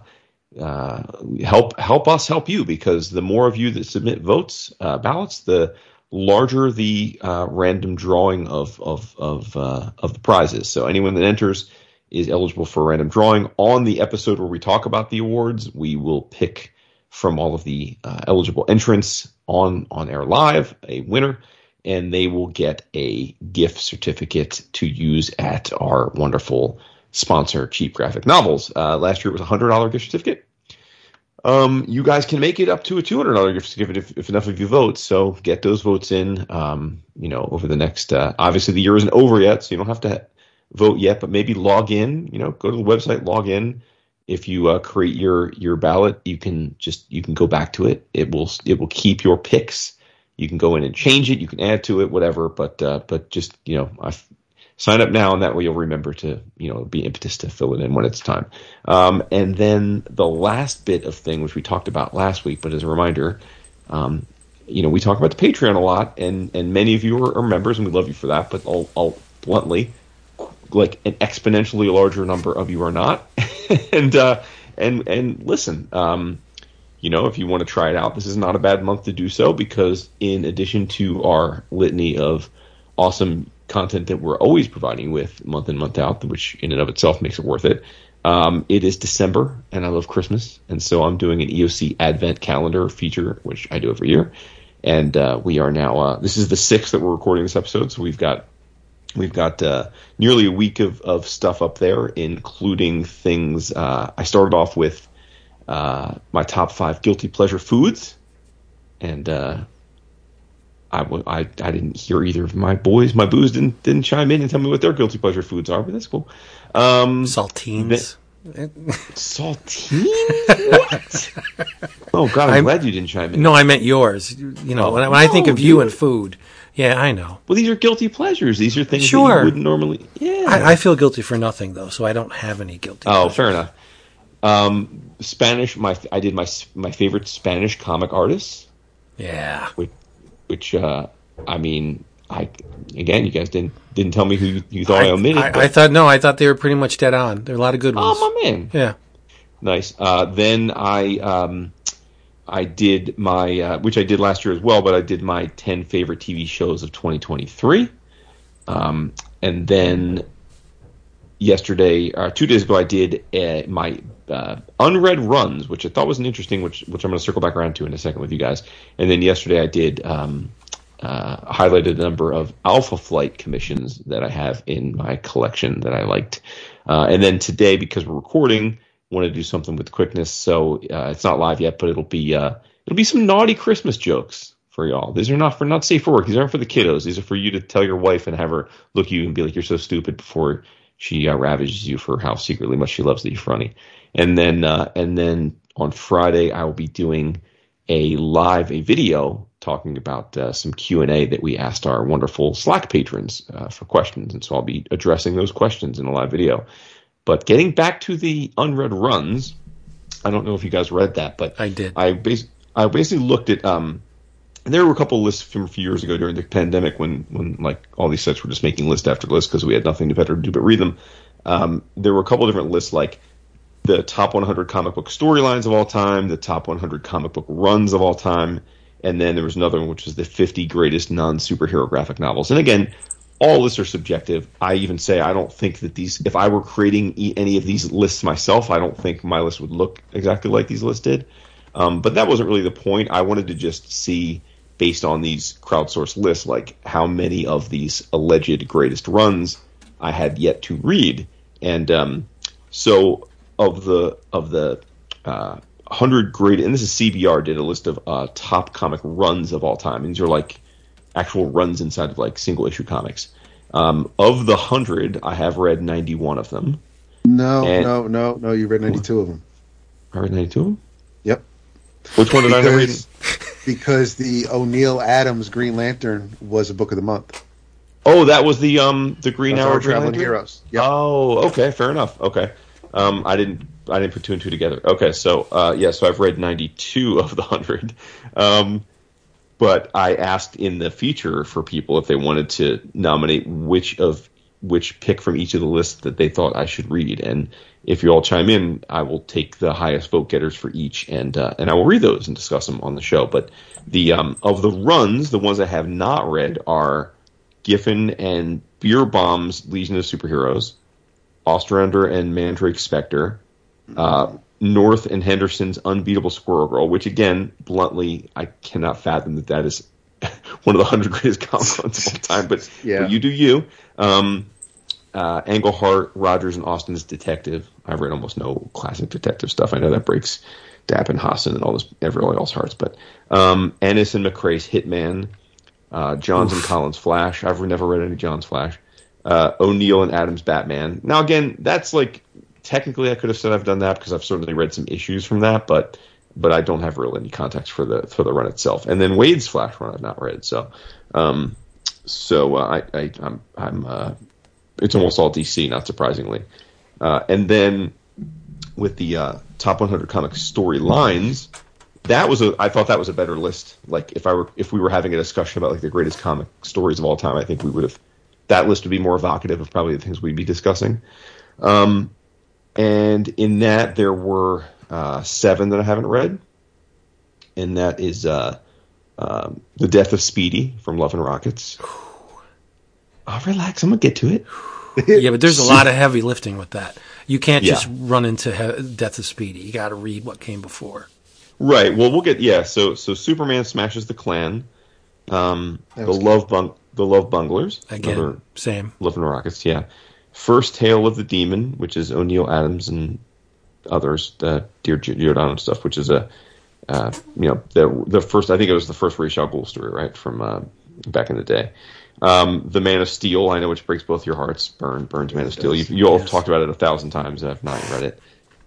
C: uh, help help us help you because the more of you that submit votes uh, ballots, the larger the uh, random drawing of of of uh, of the prizes. So anyone that enters is eligible for a random drawing on the episode where we talk about the awards. We will pick from all of the eligible entrants on on air live a winner, and they will get a gift certificate to use at our wonderful sponsor, Cheap Graphic Novels. Uh, last year it was a hundred dollar gift certificate. Um, you guys can make it up to a two hundred dollar gift certificate if, if enough of you vote. So get those votes in. Um, you know, over the next. Uh, obviously, the year isn't over yet, so you don't have to vote yet. But maybe log in. You know, go to the website, log in. If you uh, create your your ballot, you can just you can go back to it. It will it will keep your picks. You can go in and change it. You can add to it, whatever. But uh, but just you know, I sign up now, and that way you'll remember to you know be impetus to fill it in when it's time. Um, and then the last bit of thing, which we talked about last week, but as a reminder, um, you know, we talk about the Patreon a lot, and and many of you are, are members, and we love you for that. But I'll, I'll bluntly, like an exponentially larger number of you are not, and uh, and and listen. Um, you know, if you want to try it out, this is not a bad month to do so because in addition to our litany of awesome content that we're always providing with month in month out, which in and of itself makes it worth it. Um, it is December, and I love Christmas, and so I'm doing an EOC Advent calendar feature, which I do every year. And uh, we are now. Uh, this is the sixth that we're recording this episode, so we've got we've got uh, nearly a week of, of stuff up there, including things. Uh, I started off with uh, my top five guilty pleasure foods, and uh, I, w- I I didn't hear either of my boys, my boos didn't didn't chime in and tell me what their guilty pleasure foods are, but that's cool. Um,
B: Saltines.
C: saltine? what? Oh God, I'm,
B: I'm-
C: glad you didn't chime in.
B: No, I meant yours. You know,
C: Oh,
B: when, I, when I think of you
C: you-
B: and food, yeah, I know.
C: Well, these are guilty pleasures. These are things that
B: Sure.
C: you wouldn't normally. Yeah.
B: I, I feel guilty for nothing though, so I don't have any guilty.
C: Oh,
B: pleasures.
C: fair enough. Um, Spanish. My I did my my favorite Spanish comic artists,
B: Yeah.
C: which, which uh, I mean, I again, you guys didn't didn't tell me who you, you thought I, omitted.
B: I, I thought no, I thought they were pretty much dead on. There are a lot of good ones.
C: oh my man,
B: yeah.
C: nice. Uh, then I um, I did my uh, which I did last year as well, but I did my ten favorite TV shows of 2023. Um, and then yesterday, or two days ago, I did uh, my uh, unread runs, which I thought was an interesting, which which I'm going to circle back around to in a second with you guys. And then yesterday, I did um, uh, highlighted a number of Alpha Flight commissions that I have in my collection that I liked. Uh, and then today, because we're recording, wanted to do something with quickness, so uh, it's not live yet, but it'll be uh, it'll be some naughty Christmas jokes for y'all. These are not for not safe for work. These aren't for the kiddos. These are for you to tell your wife and have her look at you and be like, "You're so stupid," before she uh, ravages you for how secretly much she loves the funny. And then uh, and then on Friday, I will be doing a live a video talking about uh, some Q and A that we asked our wonderful Slack patrons uh, for questions, and so I'll be addressing those questions in a live video. But getting back to the unread runs, I don't know if you guys read that, but
B: I did.
C: I bas- I basically looked at um, there were a couple of lists from a few years ago during the pandemic when when like all these sites were just making list after list because we had nothing better to do but read them. Um, there were a couple of different lists like the top 100 comic book storylines of all time, the top 100 comic book runs of all time, and then there was another one which was the 50 greatest non superhero graphic novels. And again, all lists are subjective. I even say I don't think that these, if I were creating any of these lists myself, I don't think my list would look exactly like these lists did. Um, but that wasn't really the point. I wanted to just see, based on these crowdsourced lists, like how many of these alleged greatest runs I had yet to read. And um, so, of the of the uh, hundred great, and this is CBR did a list of uh, top comic runs of all time. And these are like actual runs inside of like single issue comics. Um, of the hundred, I have read ninety one of them.
D: No,
C: And-
D: no, no, no. You read ninety two of them.
C: I read ninety two of them.
D: Yep.
C: Which one did I read?
D: Because, because the O'Neill Adams Green Lantern was a book of the month.
C: Oh, that was the um the Green
D: That's
C: Hour
D: traveling heroes. Yep.
C: Oh, okay, fair enough. Okay, um, I didn't I didn't put two and two together. Okay, so uh, yeah, so I've read ninety two of the hundred, um, but I asked in the feature for people if they wanted to nominate which of which pick from each of the lists that they thought I should read, and if you all chime in, I will take the highest vote getters for each, and uh, and I will read those and discuss them on the show. But the um, of the runs, the ones I have not read are Giffen and Bierbaum's Legion of Superheroes, Ostrander and Mandrake Spectre, uh, North and Henderson's Unbeatable Squirrel Girl, which again, bluntly, I cannot fathom that that is one of the hundred greatest comic runs of all time. But,
D: Yeah.
C: but you do you. Um, uh, Englehart, Rogers, and Austin's Detective. I've read almost no classic detective stuff. I know that breaks Dap and Hassan and all this everybody else's hearts, but um, Ennis and McCrea's Hitman, uh, Johns and Kolins Flash. I've never read any Johns Flash. Uh, O'Neill and Adams Batman. Now again, that's like technically I could have said I've done that because I've certainly read some issues from that, but but I don't have really any context for the for the run itself. And then Wade's Flash run I've not read, so um, so uh, I, I I'm I'm uh, it's almost all DC, not surprisingly. Uh, and then with the uh, top 100 comic storylines, that was a I thought that was a better list. Like if I were if we were having a discussion about like the greatest comic stories of all time, I think we would have that list would be more evocative of probably the things we'd be discussing. Um, and in that there were uh, seven that I haven't read, and that is uh, um, the death of Speedy from Love and Rockets. Oh, relax, I'm gonna get to it.
B: yeah, but there's a lot of heavy lifting with that. You can't
C: Yeah.
B: just run into he- Death of Speedy. You got to read what came before.
C: Right. Well, we'll get yeah. So so Superman smashes the Klan. Um, the
D: was
C: love bung the love bunglers
B: Again,
C: another
B: same.
C: Love and Rockets. Yeah. First Tale of the Demon, which is O'Neill Adams and others, the Dear Giordano stuff, which is a uh, you know the the first I think it was the first Ra's al Ghul story, right from uh, back in the day. Um, the Man of Steel, I know, which breaks both your hearts. Byrne, Byrne's Man of Steel. You, you all
B: Yes.
C: talked about it a thousand times. I've not read it.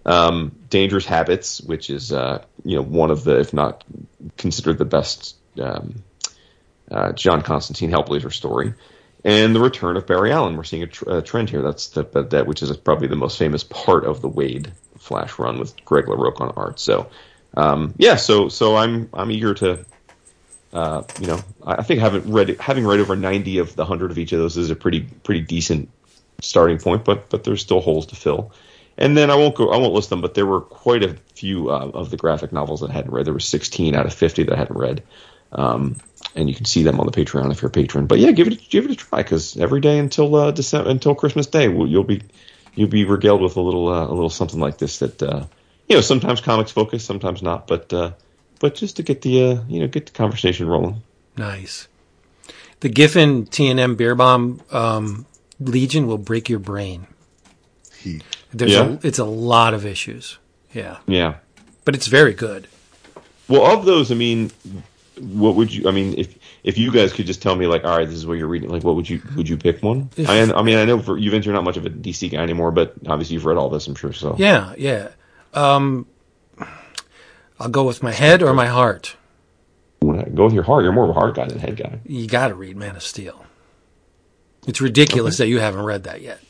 C: Um, Dangerous Habits, which is uh, you know one of the, if not considered the best um, uh, John Constantine Hellblazer story, and the return of Barry Allen. We're seeing a, tr- a trend here. That's the, that, which is probably the most famous part of the Wade Flash run with Greg LaRocque on art. So um, yeah, so so I'm I'm eager to. Uh, you know, I I think having read having read over ninety of the hundred of each of those is a pretty pretty decent starting point, but but there's still holes to fill. And then I won't go I won't list them, but there were quite a few uh, of the graphic novels that I hadn't read. There were sixteen out of fifty that I hadn't read, um, and you can see them on the Patreon if you're a patron. But yeah, give it give it a try because every day until uh, December until Christmas Day, will you'll be you'll be regaled with a little uh, a little something like this that uh, you know sometimes comics focus, sometimes not, but uh, but just to get the uh, you know get the conversation rolling.
B: Nice. The Giffen TNM Bierbaum um, Legion will break your brain.
D: He
B: There's
C: Yeah.
B: a, it's a lot of issues. Yeah,
C: Yeah.
B: but it's very good.
C: Well, of those, I mean, what would you? I mean, if if you guys could just tell me, like, all right, this is what you're reading. Like, what would you would you pick one?
B: If-
C: I, I mean, I know for you, Vince, you're not much of a DC guy anymore, but obviously you've read all this, I'm sure. So
B: Yeah, yeah. Um, I'll go with my head or my heart.
C: Go with your heart. You're more of a heart guy than a head guy.
B: You got to read Man of Steel. It's ridiculous that you haven't read that yet.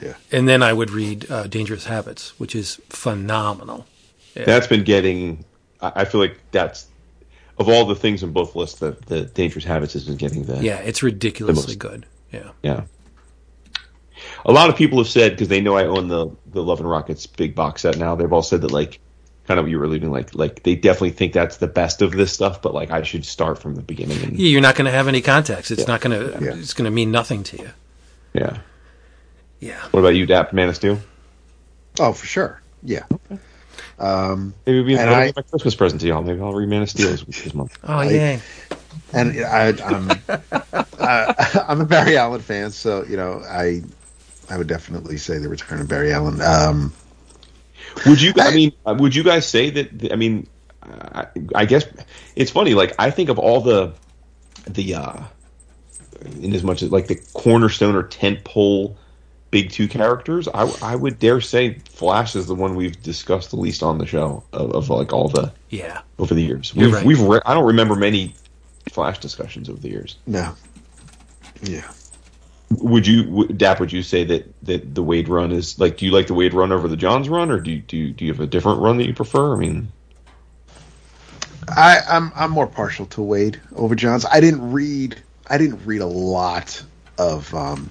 D: Yeah.
B: And then I would read uh, Dangerous Habits, which is phenomenal.
C: That's been getting. I, I feel like that's of all the things in both lists, the the Dangerous Habits has been getting the
B: Yeah, it's ridiculously
C: most-
B: good. Yeah.
C: Yeah. A lot of people have said because they know I own the the Love and Rockets big box set now. They've all said that like kind of what you were leaving like like they definitely think that's the best of this stuff, but like I should start from the beginning. And,
B: Yeah, You're not going to have any context. It's
C: Yeah.
B: not going to.
D: Yeah.
B: It's going to mean nothing to you.
C: yeah.
B: Yeah.
C: What about you, Dap Man of Steel?
D: oh for sure yeah. Um,
C: Maybe it'll be
D: And
C: that'll
D: I-
C: be my Christmas present to y'all. Maybe I'll read Man of Steel this, this month.
B: Oh yeah.
D: and I, I'm I, I'm a Barry Allen fan, so you know I I would definitely say the return of Barry Allen. Um,
C: Would you? I mean, uh, would you guys say that? I mean, I, I guess it's funny. Like I think of all the the uh in as much as like the cornerstone or tent pole big two characters, I, I would dare say Flash is the one we've discussed the least on the show of, of like all the
B: Yeah.
C: over the years.
B: You're
C: We've
B: right.
C: we've re- I don't remember many Flash discussions over the years.
D: no, yeah.
C: Would you, w- Dap? Would you say that, that the Wade run is like? Do you like the Wade run over the Johns run, or do you, do you, do you have a different run that you prefer? I mean,
D: I, I'm I'm more partial to Wade over Johns. I didn't read I didn't read a lot of um,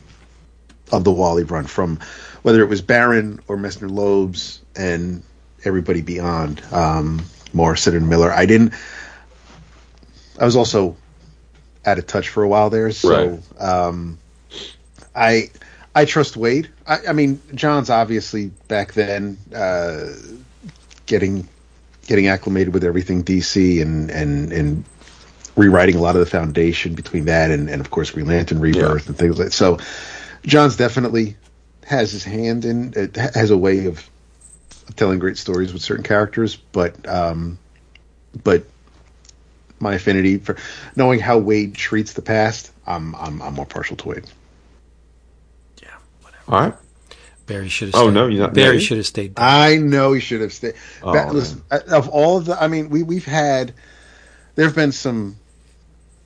D: of the Wally run from whether it was Baron or Messner Loebs and everybody beyond um, Morrison and Millar. I didn't. I was also out of touch for a while there, so
C: Right.
D: um, I I trust Wade. I, I mean, Johns obviously back then uh, getting getting acclimated with everything DC and and and rewriting a lot of the foundation between that and, and of course Green Lantern Rebirth
C: Yeah.
D: and things like that. So Johns definitely has his hand in it has a way of telling great stories with certain characters, but um but my affinity for knowing how Wade treats the past, I'm I'm I'm more partial to Wade.
B: Yeah. Whatever.
C: all right.
B: Barry should have.
C: Oh, no, you're not
B: Barry should have stayed. There.
D: I know he should have stayed.
C: Oh,
D: Ba- listen, uh, of all of the, I mean, we we've had there have been some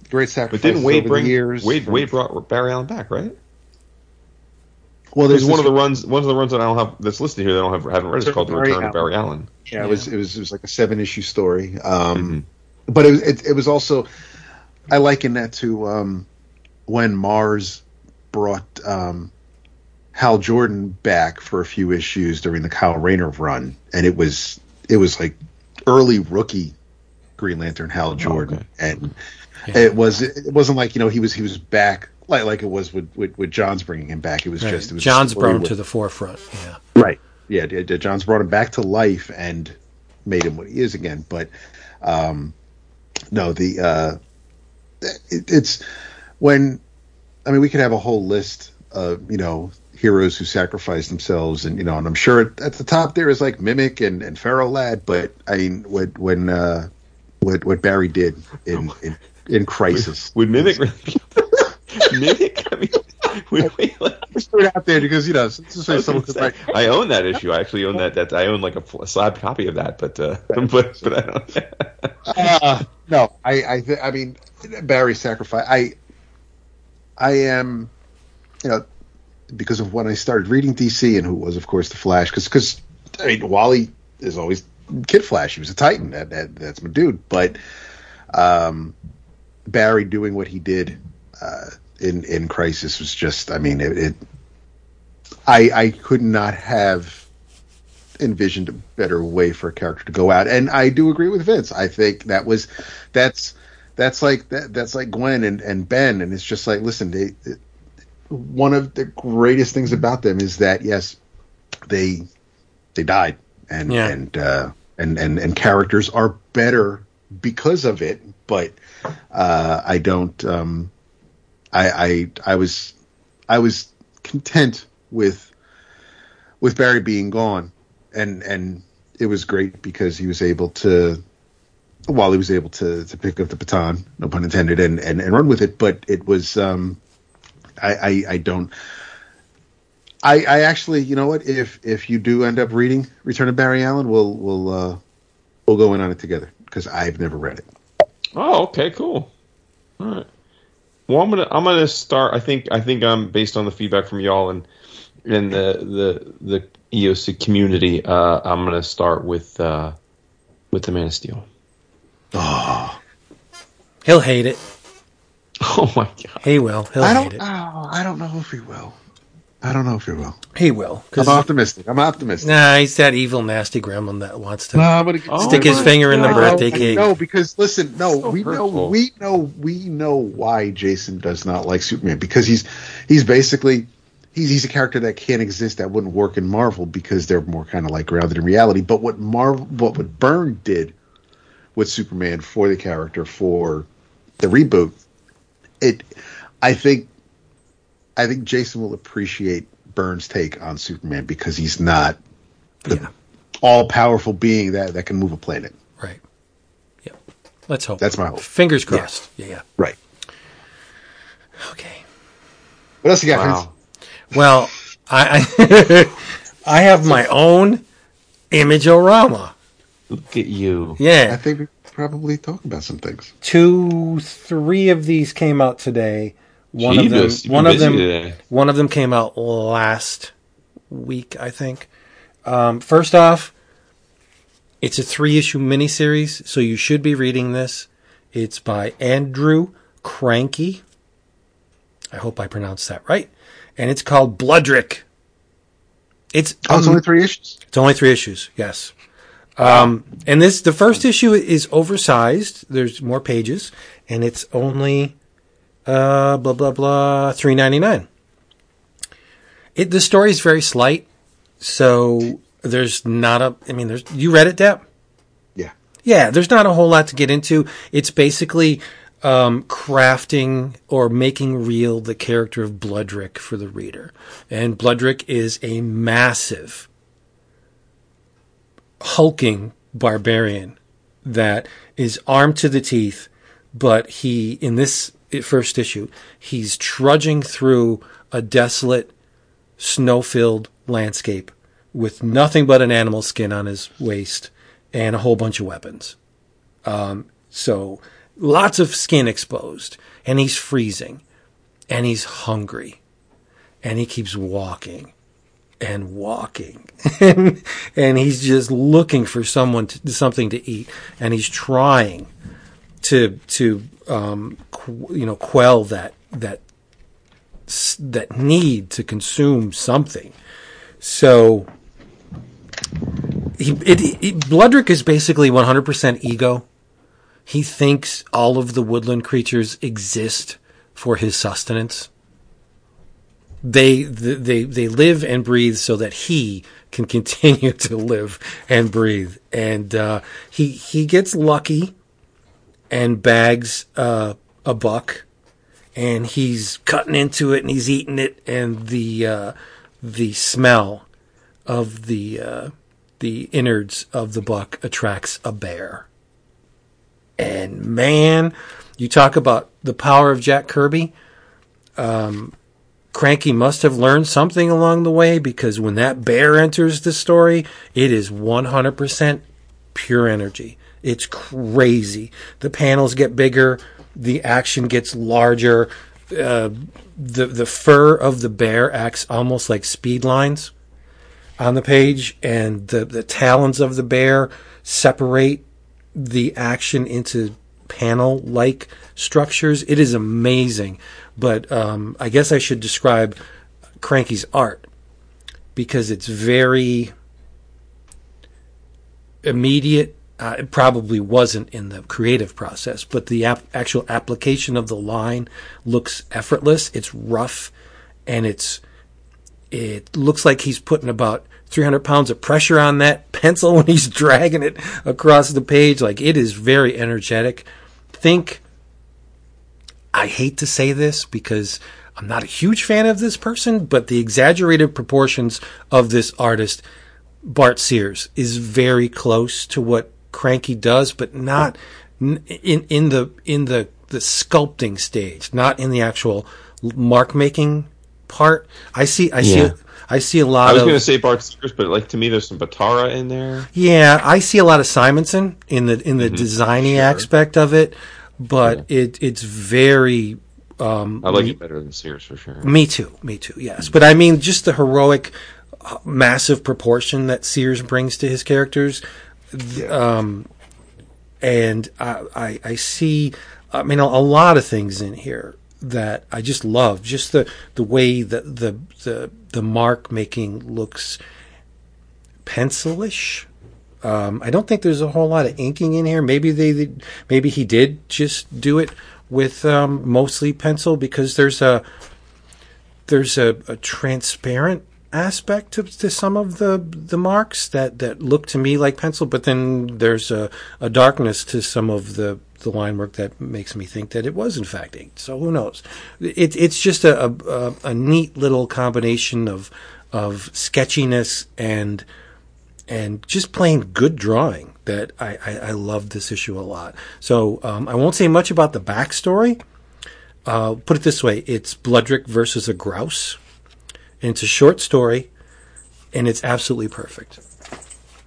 D: great
C: But
D: sacrifices
C: didn't Wade
D: over
C: bring
D: the years.
C: Wade?
D: from-
C: Wade brought Barry Allen back, right?
D: Well,
C: There's
D: there's
C: one of the runs. One of the runs that I don't have that's listed here that I don't have haven't read. It's called The
D: Barry
C: Return of Barry Allen.
D: Yeah, it was it was it was like a seven issue story.
C: Mm-hmm.
D: Um, But it, was- it it was also I liken that to um, when Marz brought um, Hal Jordan back for a few issues during the Kyle Rayner run, and it was it was like early rookie Green Lantern Hal Jordan,
C: okay.
D: and it was it wasn't like you know he was he was back like like it was with with, with Johns bringing him back. It was
B: Right.
D: just it was
B: Johns
D: story
B: brought him
D: with-
B: to the forefront. Yeah.
D: Right. Yeah, d- d- Johns brought him back to life and made him what he is again. But um, no, the uh, it, it's when I mean we could have a whole list of you know heroes who sacrifice themselves, and you know, and I'm sure at, at the top there is like Mimic and and Ferro Lad, but I mean, when when uh, what what Barry did in in, in Crisis
C: Would Mimic really I mean, would we, like,
D: Just it out there because you know, just
C: I,
D: say
C: was
D: someone
C: say,
D: like,
C: I own that issue. I actually own that. That I own like a, a slab copy of that, but uh, but but I don't.
D: uh, no, I I th- I mean Barry sacrifice. I I am, you know, because of when I started reading DC and who was of course the Flash because because I mean Wally is always Kid Flash. He was a Titan. That, that that's my dude. But um, Barry doing what he did uh, in in Crisis was just. I mean it. it I I could not have envisioned a better way for a character to go out. And I do agree with Vince. I think that was that's that's like that, that's like Gwen and, and Ben and it's just like listen, they it- one of the greatest things about them is that yes, they they died and
B: Yeah.
D: and uh and, and and characters are better because of it, but uh I don't um I I I was I was content with with Barry being gone, and and it was great because he was able to, while he was able to to pick up the baton, no pun intended, and and, and run with it. But it was, um, I, I I don't. I, I actually, you know what? If if you do end up reading Return of Barry Allen, we'll we'll uh, we'll go in on it together because I've never read it.
C: Oh, okay, cool. All right. Well, I'm gonna I'm gonna start. I think I think I'm based on the feedback from y'all and and the the the EOC community. Uh, I'm gonna start with uh, with the Man of Steel.
B: Oh, he'll hate it.
C: Oh my god!
B: He will. He'll
D: I
B: hate
D: don't.
B: it.
D: Oh, I don't know if he will. I don't know if he will.
B: He will.
D: I'm optimistic. I'm optimistic.
B: nah, he's that evil, nasty gremlin that wants to
D: No, I'm gonna
C: Oh
B: stick his finger in the
C: God.
B: birthday
D: No,
B: cake.
D: No, because listen, no,
C: So
D: we know, we know, we know why Jason does not like Superman because he's he's basically he's he's a character that can't exist that wouldn't work in Marvel because they're more kind of like grounded in reality. But what Marvel, what what Byrne did with Superman for the character for the reboot, it, I think, I think Jason will appreciate Byrne's take on Superman because he's not the
B: Yeah.
D: all powerful being that that can move a planet.
B: Right. Yeah. Let's hope.
D: That's my hope.
B: Fingers crossed. Yeah. yeah.
D: Right.
B: Okay.
D: What else you got?
C: Wow.
B: Well, I I, I have my own Imageorama.
C: Look at you.
D: Yeah. I think we probably talk about some things.
B: Two, three of these came out today. One
C: Jeebus,
B: of them. One of them.
C: today.
B: One of them came out last week, I think. Um, first off, it's a three issue miniseries, so you should be reading this. It's by Andrew Krahnke. I hope I pronounced that right. And it's called Bloodrik. It's
D: Oh, it's
B: um,
D: only three issues.
B: it's only three issues, yes. Um, and this the first issue is oversized. There's more pages, and it's only uh, blah blah blah three ninety nine. It the story is very slight, so there's not a. I mean, there's you read it, Deb?
D: Yeah.
B: Yeah, there's not a whole lot to get into. It's basically um, crafting or making real the character of Bloodrik for the reader. And Bloodrik is a massive, hulking barbarian that is armed to the teeth, but he, in this first issue, he's trudging through a desolate, snow filled landscape with nothing but an animal skin on his waist and a whole bunch of weapons. Um, so lots of skin exposed, and he's freezing, and he's hungry, and he keeps walking and walking, and, and he's just looking for someone to, something to eat, and he's trying to to um, qu- you know quell that that that need to consume something. So he, it, it, Bloodrik is basically 100% ego. He thinks all of the woodland creatures exist for his sustenance. They, they, they live and breathe so that he can continue to live and breathe. And, uh, he, he gets lucky and bags, uh, a buck and he's cutting into it and he's eating it and the, uh, the smell of the uh, the innards of the buck attracts a bear. And man, you talk about the power of Jack Kirby. Um, Krahnke must have learned something along the way because when that bear enters the story, it is 100% pure energy. It's crazy. The panels get bigger, the action gets larger. Uh, the the fur of the bear acts almost like speed lines on the page, and the the talons of the bear separate the action into panel like structures. It is amazing. But um, I guess I should describe Krahnke's art because it's very immediate. Uh, it probably wasn't in the creative process, but the ap- actual application of the line looks effortless. It's rough, and it's it looks like he's putting about 300 pounds of pressure on that pencil when he's dragging it across the page. Like it is very energetic. Think I hate to say this because I'm not a huge fan of this person, but the exaggerated proportions of this artist, Bart Sears, is very close to what Krahnke does, but not in in the in the the sculpting stage, not in the actual mark making part. I see I see I see a lot
C: I was going to say Bart Sears, but like to me, there's some Batara in there.
B: yeah, I see a lot of Simonson in the in the designy aspect of it, but it it's very um,
C: I like it better than Sears for sure.
B: Me too. Me too. Yes, but I mean, just the heroic, uh, massive proportion that Sears brings to his characters, um, and I, I, I see. I mean, a, a lot of things in here that I just love. Just the the way that the the the mark making looks pencilish. Um, I don't think there's a whole lot of inking in here. Maybe they, maybe he did just do it with um, mostly pencil because there's a there's a, a transparent aspect to, to some of the the marks that that look to me like pencil, but then there's a, a darkness to some of the the line work that makes me think that it was in fact ink. So who knows? It, it's just a, a a neat little combination of of sketchiness and and just plain good drawing that I, I, I love this issue a lot. So um, I won't say much about the backstory. Uh, put it this way: it's Bloodrik versus a grouse. And it's a short story, and it's absolutely perfect.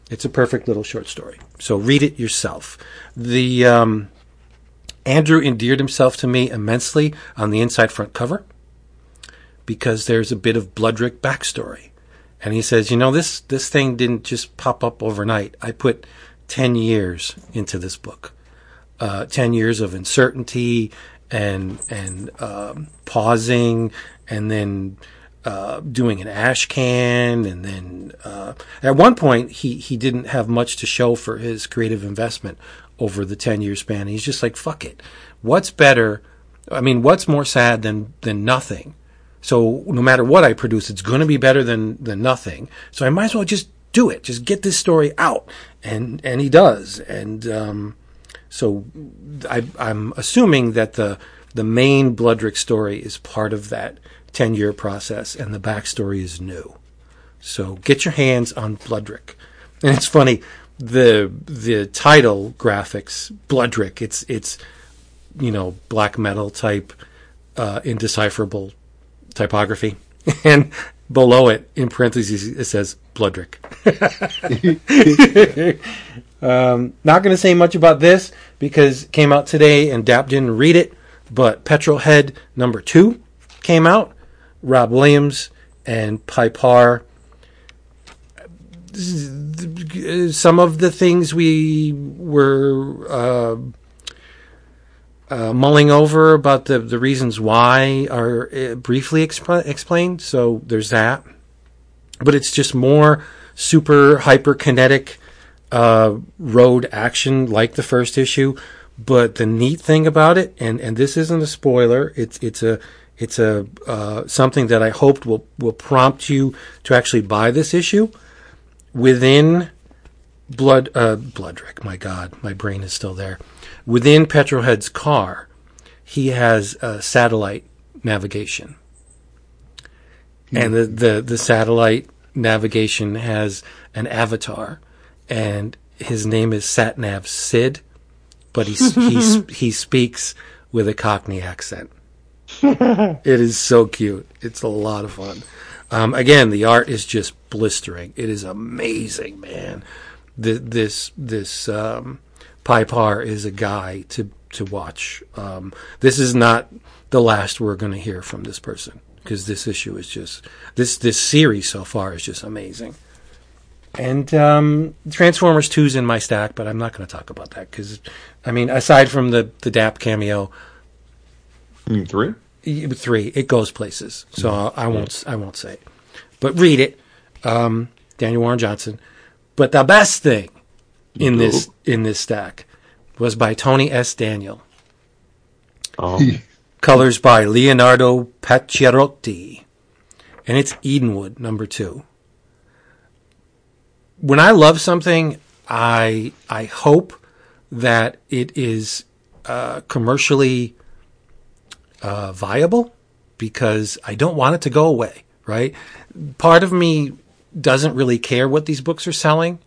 B: It's a perfect little short story. So read it yourself. The um, Andrew endeared himself to me immensely on the inside front cover because there's a bit of Bloodrik backstory. And he says, you know, this, this thing didn't just pop up overnight. I put 10 years into this book. Uh, 10 years of uncertainty and, and, um, pausing and then, uh, doing an ash can. And then, uh, at one point he, he didn't have much to show for his creative investment over the 10 year span. He's just like, fuck it. What's better? I mean, what's more sad than, than nothing? So no matter what I produce, it's going to be better than than nothing. So I might as well just do it. Just get this story out, and and he does. And um, so I, I'm assuming that the the main Bloodrik story is part of that ten year process, and the backstory is new. So get your hands on Bloodrik. And it's funny the the title graphics Bloodrik. It's it's you know black metal type uh, indecipherable typography, and below it, in parentheses, it says Bloodrik. um, not going to say much about this because it came out today and Dap didn't read it, but Petrol Head number two came out. Rob Williams and Pye Parr. Some of the things we were. Uh, uh, mulling over about the, the reasons why are uh, briefly exp- explained. So there's that. But it's just more super hyperkinetic uh, road action like the first issue. But the neat thing about it, and, and this isn't a spoiler, it's it's a it's a uh, something that I hoped will will prompt you to actually buy this issue within Blood uh, Bloodrik. My God, my brain is still there within Petrol Head's car, he has uh, satellite navigation. and the, the the satellite navigation has an avatar, and his name is Satnav Sid, but he he he speaks with a Cockney accent. it is so cute. It's a lot of fun. Um, again, the art is just blistering. It is amazing, man. The, this this um, Pye Parr is a guy to to watch. Um, this is not the last we're going to hear from this person because this issue is just this this series so far is just amazing. And um, Transformers 2's in my stack, but I'm not going to talk about that because, I mean, aside from the the Dap cameo,
C: three?
B: y- three it goes places. So I won't I won't say, it. but read it, um, Daniel Warren Johnson. But the best thing in this in this stack was by Tony S. Daniel.
C: Oh,
B: colors by Leonardo Paciarotti, and it's Edenwood number two. When I love something, I I hope that it is uh, commercially uh, viable because I don't want it to go away. Right? Part of me doesn't really care what these books are selling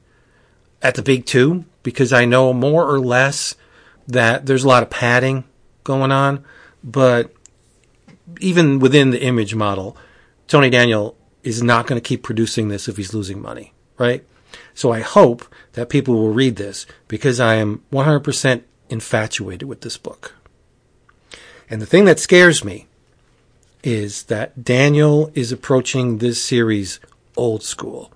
B: at the big two because I know more or less that there's a lot of padding going on, but even within the image model, Tony Daniel is not going to keep producing this if he's losing money, right? So I hope that people will read this because I am 100% infatuated with this book. And the thing that scares me is that Daniel is approaching this series old school.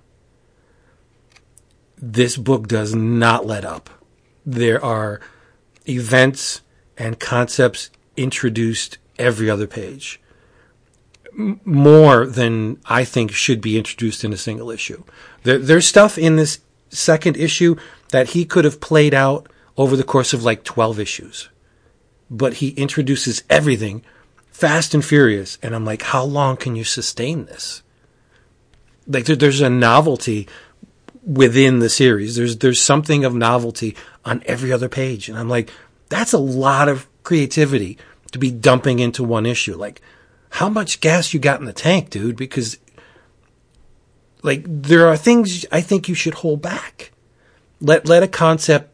B: This book does not let up. There are events and concepts introduced every other page. More than I think should be introduced in a single issue. There, there's stuff in this second issue that he could have played out over the course of like 12 issues. But he introduces everything fast and furious. And I'm like, how long can you sustain this? Like there, there's a novelty within the series. There's there's something of novelty on every other page, and I'm like, that's a lot of creativity to be dumping into one issue. Like, how much gas you got in the tank, dude? Because like there are things I think you should hold back. Let let a concept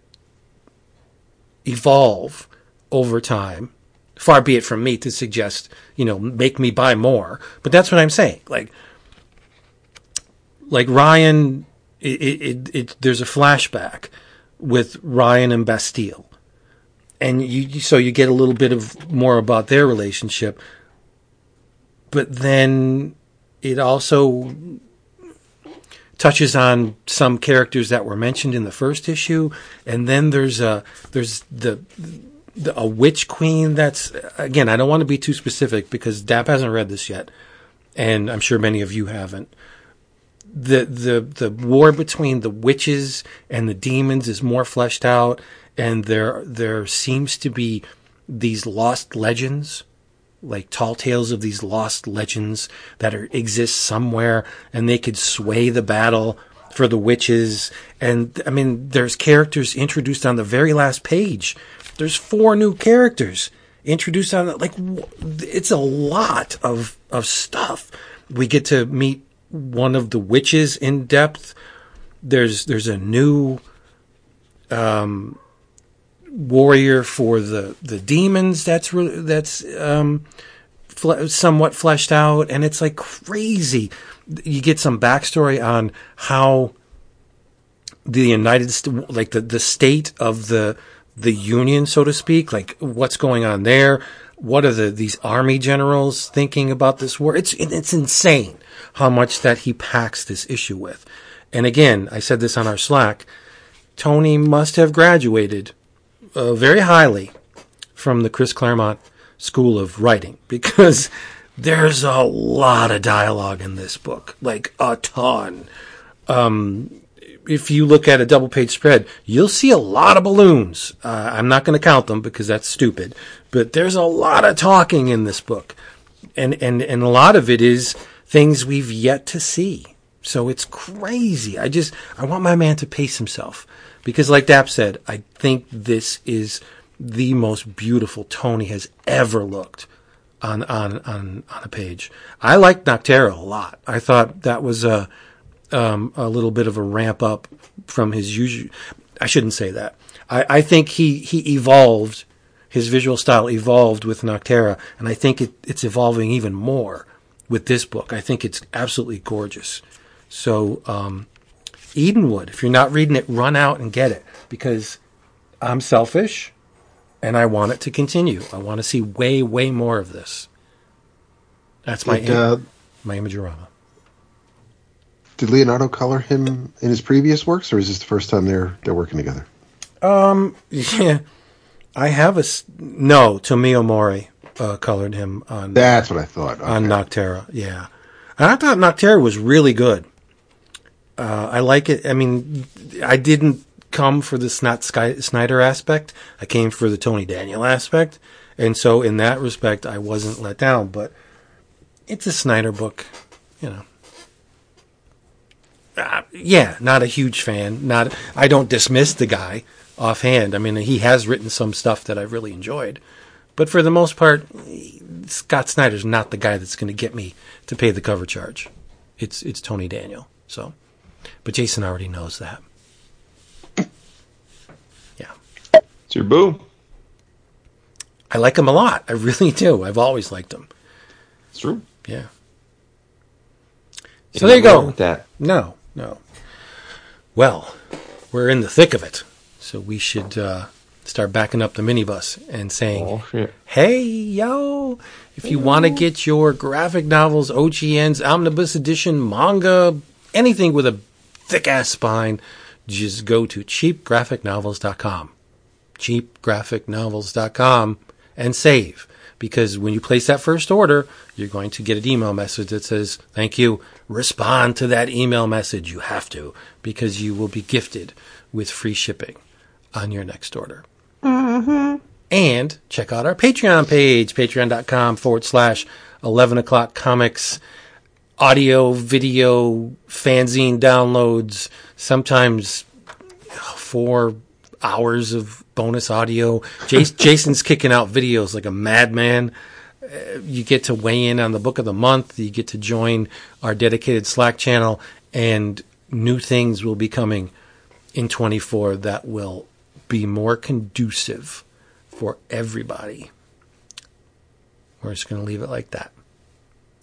B: evolve over time. Far be it from me to suggest, you know, make me buy more. But that's what I'm saying. Like, like Ryan, it, it, it, there's a flashback with Ryan and Bastille, and you- so you get a little bit of more about their relationship, but then it also touches on some characters that were mentioned in the first issue, and then there's a there's the, a witch queen that's again I don't want to be too specific because Dap hasn't read this yet, and I'm sure many of you haven't. The the the war between the witches and the demons is more fleshed out, and there there seems to be these lost legends, like tall tales of these lost legends that are, exist somewhere, and they could sway the battle for the witches. And I mean, there's characters introduced on the very last page. There's four new characters introduced on the, like it's a lot of of stuff. We get to meet one of the witches in depth. There's there's a new um, warrior for the the demons that's re- that's um, somewhat fleshed out, and it's like crazy. You get some backstory on how the United St- like the the state of the the Union, so to speak, like what's going on there. What are the these army generals thinking about this war? It's it's insane how much that he packs this issue with. And again, I said this on our Slack. Tony must have graduated uh, very highly from the Chris Claremont School of Writing because there's a lot of dialogue in this book, like a ton. Um, if you look at a double page spread, you'll see a lot of balloons. Uh, I'm not going to count them because that's stupid, but there's a lot of talking in this book. And, and, and a lot of it is things we've yet to see. So it's crazy. I just, I want my man to pace himself because like Dap said, I think this is the most beautiful Tony has ever looked on on on on a page. I liked Nocterra a lot. I thought that was a um, a little bit of a ramp up from his usual. I shouldn't say that. I, I think he he evolved. His visual style evolved with Nocterra, and I think it, it's evolving even more with this book. I think it's absolutely gorgeous. So, um, Edenwood, if you're not reading it, run out and get it because I'm selfish and I want it to continue. I want to see way, way more of this. That's my
E: Did, uh,
B: my Image-O-Rama.
E: did Leonardo color him in his previous works, or is this the first time they're they're working together?
B: Um, yeah, I have a s- no. Tomeu Morey uh, colored him on
E: That's what I thought.
B: on Nocterra. Yeah, and I thought Nocterra was really good. Uh, I like it. I mean, I didn't come for the Snyder aspect. I came for the Tony Daniel aspect, and so in that respect, I wasn't let down. But it's a Snyder book, you know. Uh, yeah, not a huge fan. Not I don't dismiss the guy offhand. I mean, he has written some stuff that I've really enjoyed, but for the most part, Scott Snyder's not the guy that's going to get me to pay the cover charge. It's it's Tony Daniel. So, but Jason already knows that. Yeah,
C: It's your boo.
B: I like him a lot. I really do. I've always liked him.
C: It's true.
B: Yeah. So there you go.
C: With that.
B: No, no. Well, we're in the thick of it, so we should uh, start backing up the minibus and saying,
C: Oh shit.
B: "Hey, yo! If you want to get your graphic novels, OGNs, omnibus edition, manga, anything with a thick ass spine, just go to cheapgraphicnovels.com. Cheapgraphicnovels.com and save. Because when you place that first order, you're going to get an email message that says, Thank you. Respond to that email message. You have to, because you will be gifted with free shipping on your next order. Mm-hmm. And check out our Patreon page, patreon.com forward slash 11 o'clock comics, audio, video, fanzine downloads, sometimes four hours of bonus audio. Jas- Jason's kicking out videos like a madman. Uh, You get to weigh in on the book of the month. You get to join our dedicated Slack channel, and new things will be coming in 24 that will be more conducive for everybody. We're just going to leave it like that.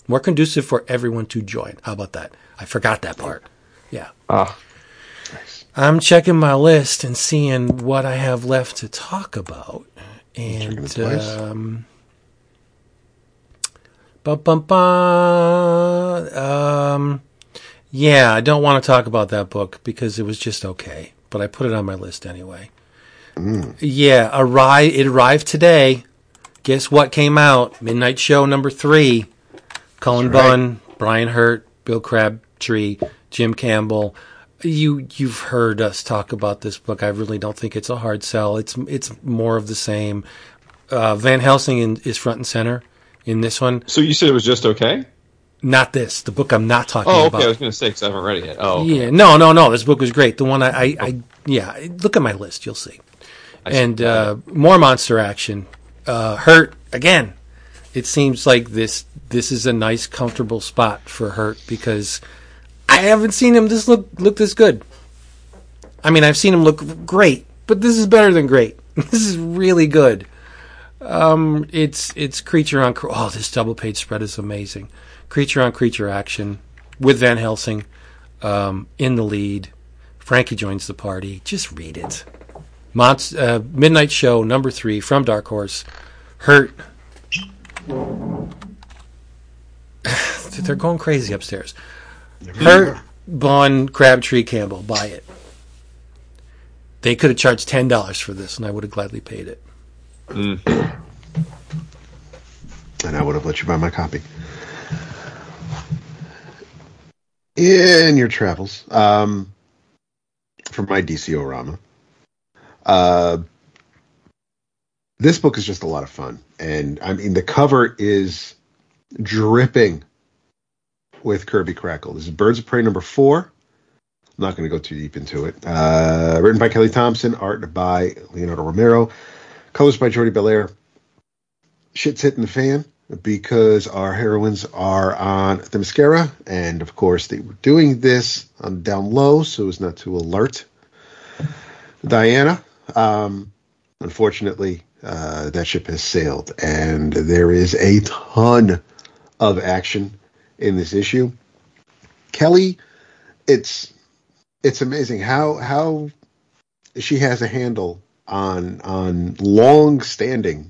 B: More conducive for everyone to join. How about that? I forgot that part. Yeah.
C: Ah,
B: I'm checking my list and seeing what I have left to talk about. And um, bum, bum, bum, um, yeah, I don't want to talk about that book because it was just okay, but I put it on my list anyway. Yeah, arri- it arrived today. Guess what came out? Midnite Show number three. Cullen
E: That's right.
B: Bunn, Brian Hurtt, Bill Crabtree, Jim Campbell. You you've heard us talk about this book. I really don't think it's a hard sell. It's it's more of the same. Uh, Van Helsing in, is front and center in this one.
C: so you said it was just okay?
B: Not this. The book I'm not talking about.
C: Oh,
B: about.
C: okay. I was going to say because I haven't read it yet. Oh, okay.
B: Yeah, no, no, no. This book was great. The one I, I, I yeah. Look at my list. You'll see.
C: I see.
B: And uh, more monster action. Uh, Hurtt again. It seems like this this is a nice, comfortable spot for Hurtt because haven't seen him this look look this good. I mean, I've seen him look great, but this is better than great. This is really good. Um, it's it's creature on oh this double page spread is amazing. Creature on creature action with Van Helsing um, in the lead. Frankie joins the party. Just read it. Monst- uh, Midnite Show number three from Dark Horse. Hurtt. They're going crazy upstairs. Hurtt, Bunn, Crabtree, Campbell. Buy it. They could have charged ten dollars for this, and I would have gladly paid it.
E: and I would have let you buy my copy. In your travels, um, for my DC-O-Rama, uh, this book is just a lot of fun, and I mean the cover is dripping with Kirby Crackle. This is Birds of Prey number four. I'm not going to go too deep into it. Uh, written by Kelly Thompson, art by Leonardo Romero, colors by Jordie Bellaire shit's hitting the fan.
D: because our heroines are on Themyscira, and of course they were doing this on down low so as not to alert Diana. Um, unfortunately, uh, that ship has sailed, and there is a ton of action in this issue. Kelly, it's it's amazing how how she has a handle on on long standing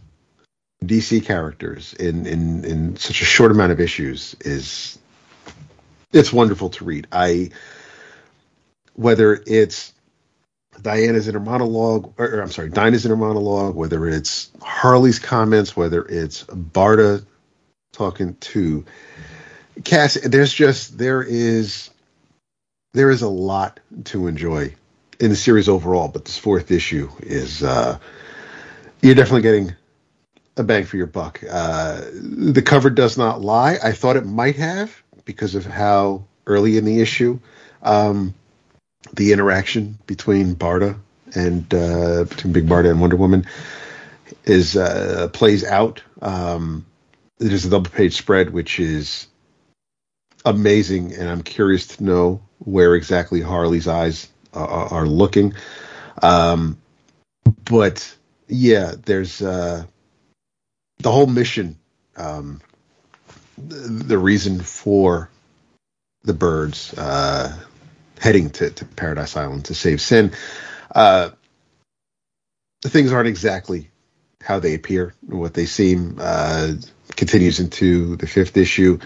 D: DC characters in, in in such a short amount of issues is it's wonderful to read. I whether it's Diana's inner monologue, or, or I'm sorry, Dinah's inner monologue, whether it's Harley's comments, whether it's Barda talking to Cass, there's just there is there is a lot to enjoy in the series overall, but this fourth issue is uh, you're definitely getting a bang for your buck. Uh, the cover does not lie. I thought it might have because of how early in the issue um, the interaction between Barda and uh, between Big Barda and Wonder Woman is uh, plays out. Um, is a double page spread, which is amazing, and I'm curious to know where exactly Harley's eyes are, are looking. Um, but yeah, there's uh, the whole mission, um, the, reason for the birds uh, heading to, to, Paradise Island to save Sin. Uh, things aren't exactly how they appear, what they seem. Uh, continues into the fifth issue,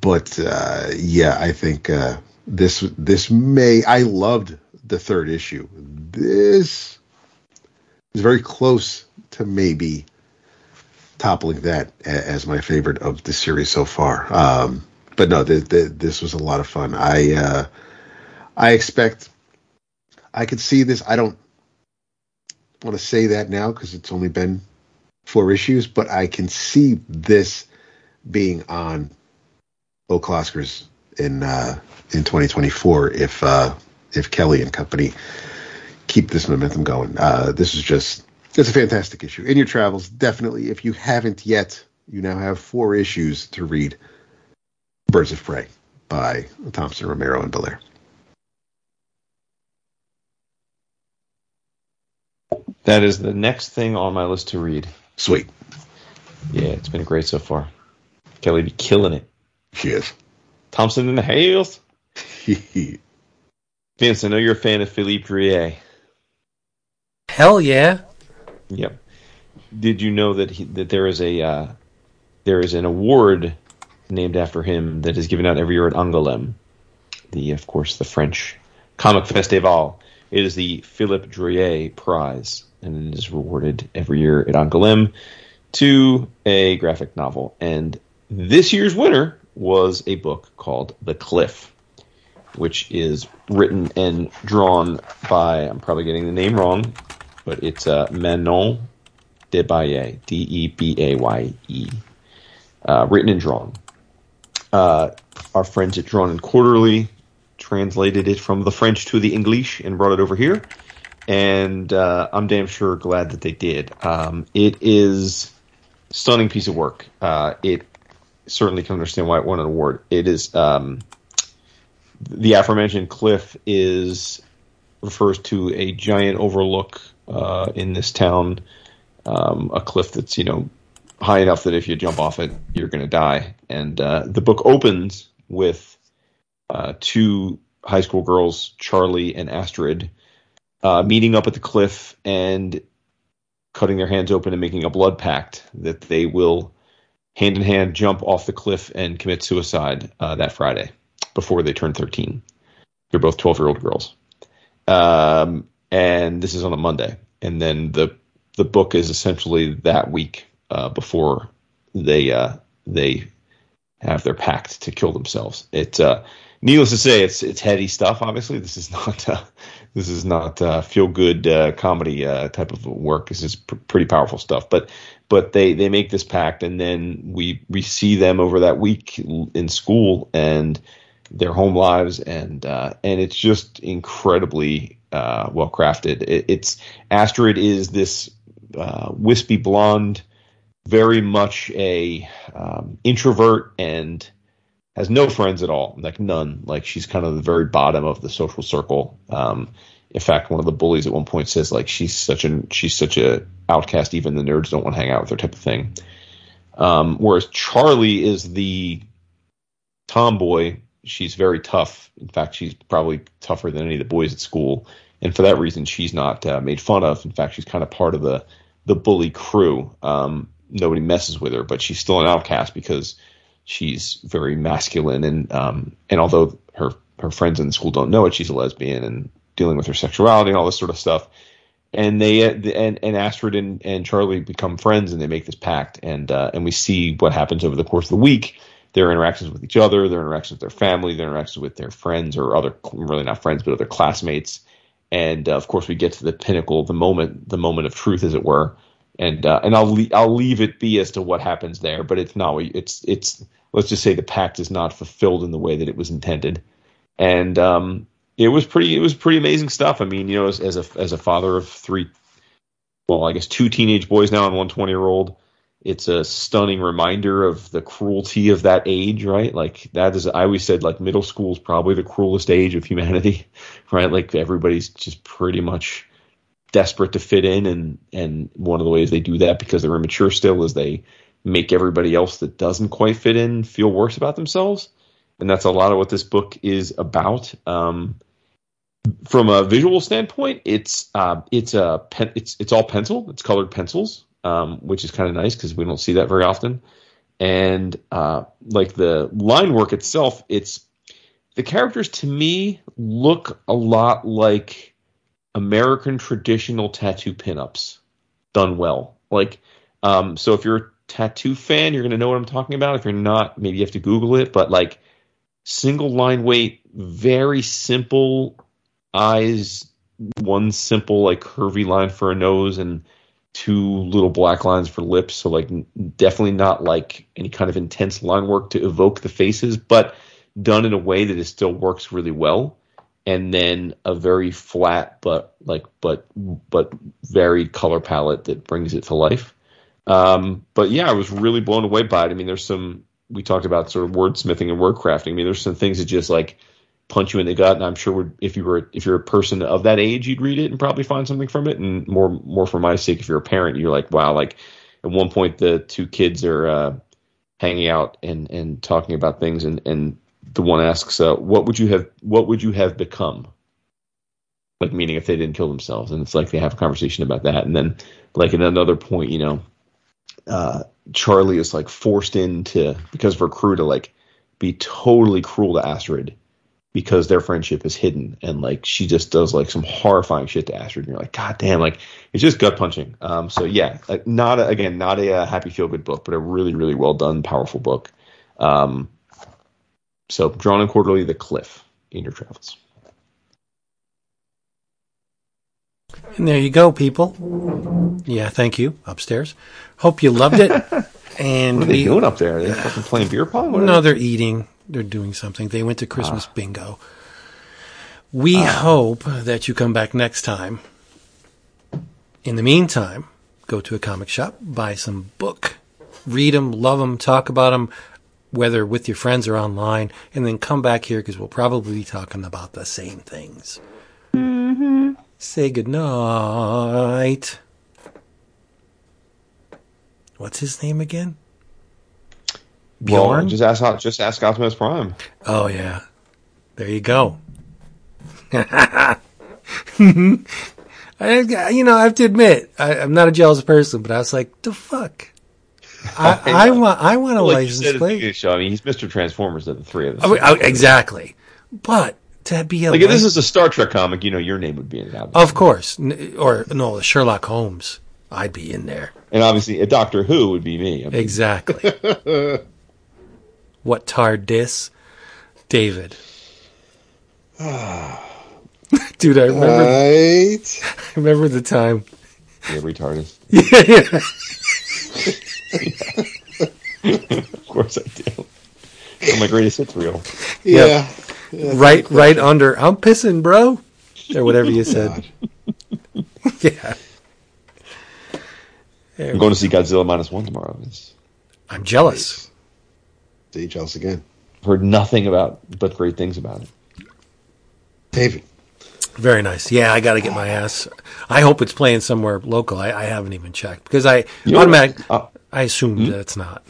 D: but uh, yeah, I think uh, this this may. I loved the third issue. This is very close to maybe toppling that as my favorite of the series so far. Um, but no, this was a lot of fun. I uh, I expect I could see this. I don't want to say that now because it's only been four issues, but I can see this being on O'Closkers in uh, in 2024 if uh, if Kelly and company keep this momentum going. Uh, this is just it's a fantastic issue. In your travels, definitely. If you haven't yet, you now have four issues to read. Birds of Prey by Thompson, Romero, and Bellaire.
C: That is the next thing on my list to read.
D: Sweet.
C: Yeah, it's been great so far. Kelly be killing it.
D: She is.
C: Thompson in the Hales. Vince, I know you're a fan of Philippe Druillet.
B: Hell yeah.
C: Yep. Did you know that he, that there is a uh, there is an award named after him that is given out every year at Angoulême, the of course the French comic festival. It is the Philippe Druillet Prize, and it is rewarded every year at Angoulême to a graphic novel. And this year's winner was a book called The Cliff which is written and drawn by, I'm probably getting the name wrong, but it's uh, Manon Debaye, D E B A Y E, uh, written and drawn. Uh, our friends at Drawn and Quarterly translated it from the French to the English and brought it over here. And uh, I'm damn sure glad that they did. Um, it is stunning piece of work. Uh, it certainly can understand why it won an award. It is um, the aforementioned cliff is refers to a giant overlook uh, in this town, um, a cliff that's you know high enough that if you jump off it, you're going to die. And uh, the book opens with uh, two high school girls, Charlie and Astrid, uh, meeting up at the cliff and cutting their hands open and making a blood pact that they will hand in hand jump off the cliff and commit suicide uh, that Friday before they turn 13. They're both 12 year old girls. Um, and this is on a Monday. And then the the book is essentially that week uh, before they uh, they have their pact to kill themselves. It's uh, needless to say, it's it's heady stuff. Obviously, this is not uh, this is not uh, feel good comedy type of work. This is pr- pretty powerful stuff. But but they they make this pact, and then we we see them over that week in school, and their home lives, and uh, and it's just incredibly uh, well crafted. It, it's Astrid is this uh, wispy blonde very much a um, introvert and has no friends at all, like none. Like she's kind of the very bottom of the social circle. Um, in fact, one of the bullies at one point says like she's such a she's such a outcast, even the nerds don't want to hang out with her type of thing. Um, whereas Charlie is the tomboy. She's very tough. In fact, she's probably tougher than any of the boys at school, and for that reason, she's not uh, made fun of. In fact, she's kind of part of the the bully crew. Um, nobody messes with her, but she's still an outcast because she's very masculine and um, and although her her friends in the school don't know it, she's a lesbian and dealing with her sexuality and all this sort of stuff. And they and and Astrid and, and Charlie become friends and they make this pact and uh, and we see what happens over the course of the week. Their interactions with each other, their interactions with their family, their interactions with their friends or other really not friends but other classmates. And uh, of course, we get to the pinnacle, the moment, the moment of truth, as it were, and uh, and I'll le- I'll leave it be as to what happens there, but it's not. It's it's let's just say the pact is not fulfilled in the way that it was intended, and um, it was pretty it was pretty amazing stuff. I mean, you know, as, as a as a father of three, well, I guess two teenage boys now and one 20 year old, it's a stunning reminder of the cruelty of that age, right? Like that is I always said like middle school is probably the cruelest age of humanity, right? Like everybody's just pretty much desperate to fit in and and one of the ways they do that because they're immature still is they make everybody else that doesn't quite fit in feel worse about themselves and that's a lot of what this book is about um, from a visual standpoint it's uh, it's a pen, it's it's all pencil it's colored pencils um, which is kind of nice because we don't see that very often and uh, like the line work itself it's the characters to me look a lot like American traditional tattoo pinups done well. Like, um, so if you're a tattoo fan, you're going to know what I'm talking about. If you're not, maybe you have to Google it. But like, single line weight, very simple eyes, one simple like curvy line for a nose, and two little black lines for lips. So like, definitely not like any kind of intense line work to evoke the faces, but done in a way that it still works really well and then a very flat but like but but varied color palette that brings it to life. Um, but yeah, I was really blown away by it. I mean, there's some we talked about sort of wordsmithing and word crafting. I mean, there's some things that just like punch you in the gut, and I'm sure would, if you were if you're a person of that age, you'd read it and probably find something from it. And more more for my sake, if you're a parent, you're like, wow, like at one point the two kids are uh, hanging out and and talking about things, and and the one asks, uh, "What would you have? What would you have become?" Like meaning if they didn't kill themselves, and it's like they have a conversation about that, and then like at another point, you know, uh, Charlie is like forced into because of her crew to like be totally cruel to Astrid because their friendship is hidden, and like she just does like some horrifying shit to Astrid, and you're like, God damn, like it's just gut punching. Um, so yeah, like not a, again, not a, a uh, happy feel good book, but a really really well done, powerful book. Um, so, Drawn and Quarterly, The Cliff in your travels.
B: And there you go, people. Yeah, thank you. Upstairs. Hope you loved it. And
C: what are they we, doing up there? Are they fucking playing beer pong?
B: What no, they? are eating. They're doing something. They went to Christmas ah. bingo. We ah. hope that you come back next time. In the meantime, go to a comic shop, buy some book, read them, love them, talk about them, whether with your friends or online, and then come back here because we'll probably be talking about the same things. Mm-hmm. Say goodnight. What's his name again?
C: Bjorn. Well, just ask just ask Optimus Prime.
B: Oh yeah, there you go. I, you know, I have to admit, I, am not a jealous person, but I was like, the fuck. I, I, want I want a well, license plate.
C: Show. I mean, he's Mr. Transformers of the three of
B: us. Oh, oh, exactly, but to be a
C: like if this is a Star Trek comic, you know, your name would be in it.
B: Obviously. Of course, or no, Sherlock Holmes, I'd be in there,
C: and obviously a Doctor Who would be me.
B: I mean. Exactly. what TARDIS, David. Dude, I remember. Right. I remember the time.
C: Yeah, retarded.
B: yeah.
C: of course I do. On my greatest hits reel.
E: Yeah.
B: Yeah. Right right under I'm pissing, bro. Or whatever you said. yeah.
C: I'm going to see Godzilla minus one tomorrow. It's,
B: I'm jealous.
E: See, jealous again.
C: heard nothing about but great things about it.
E: David.
B: Very nice. Yeah, I got to get my ass. I hope it's playing somewhere local. I, I haven't even checked because I
C: You know,
B: automatic.
C: uh,
B: I assumed that it's not.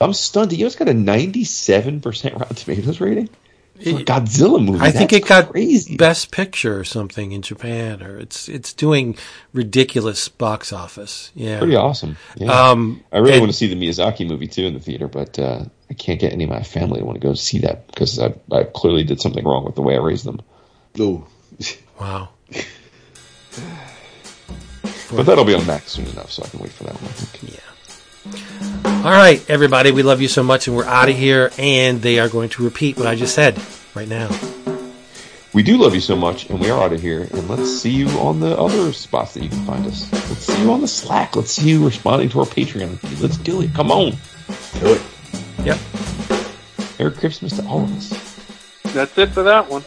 C: I'm stunned. You know, it's got a 97% Rotten Tomatoes rating for a
B: It-
C: Godzilla movie.
B: I think
C: That's
B: it got
C: crazy.
B: Best Picture or something in Japan, or it's it's doing ridiculous box office. Yeah.
C: Pretty awesome. Yeah.
B: Um,
C: I really
B: and-
C: want to see the Miyazaki movie too in the theater, but uh, I can't get any of my family to want to go see that because I, I clearly did something wrong with the way I raised them.
E: Ooh.
B: Wow.
C: But that'll be on Max soon enough, so I can wait for that one.
B: Yeah. All right, everybody, we love you so much, and we're out of here. And they are going to repeat what I just said right now.
C: We do love you so much, and we are out of here. And let's see you on the other spots that you can find us. Let's see you on the Slack. Let's see you responding to our Patreon. Let's do it. Come on.
E: Do it.
B: Yep.
C: Merry Christmas to all of us.
A: That's it for that one.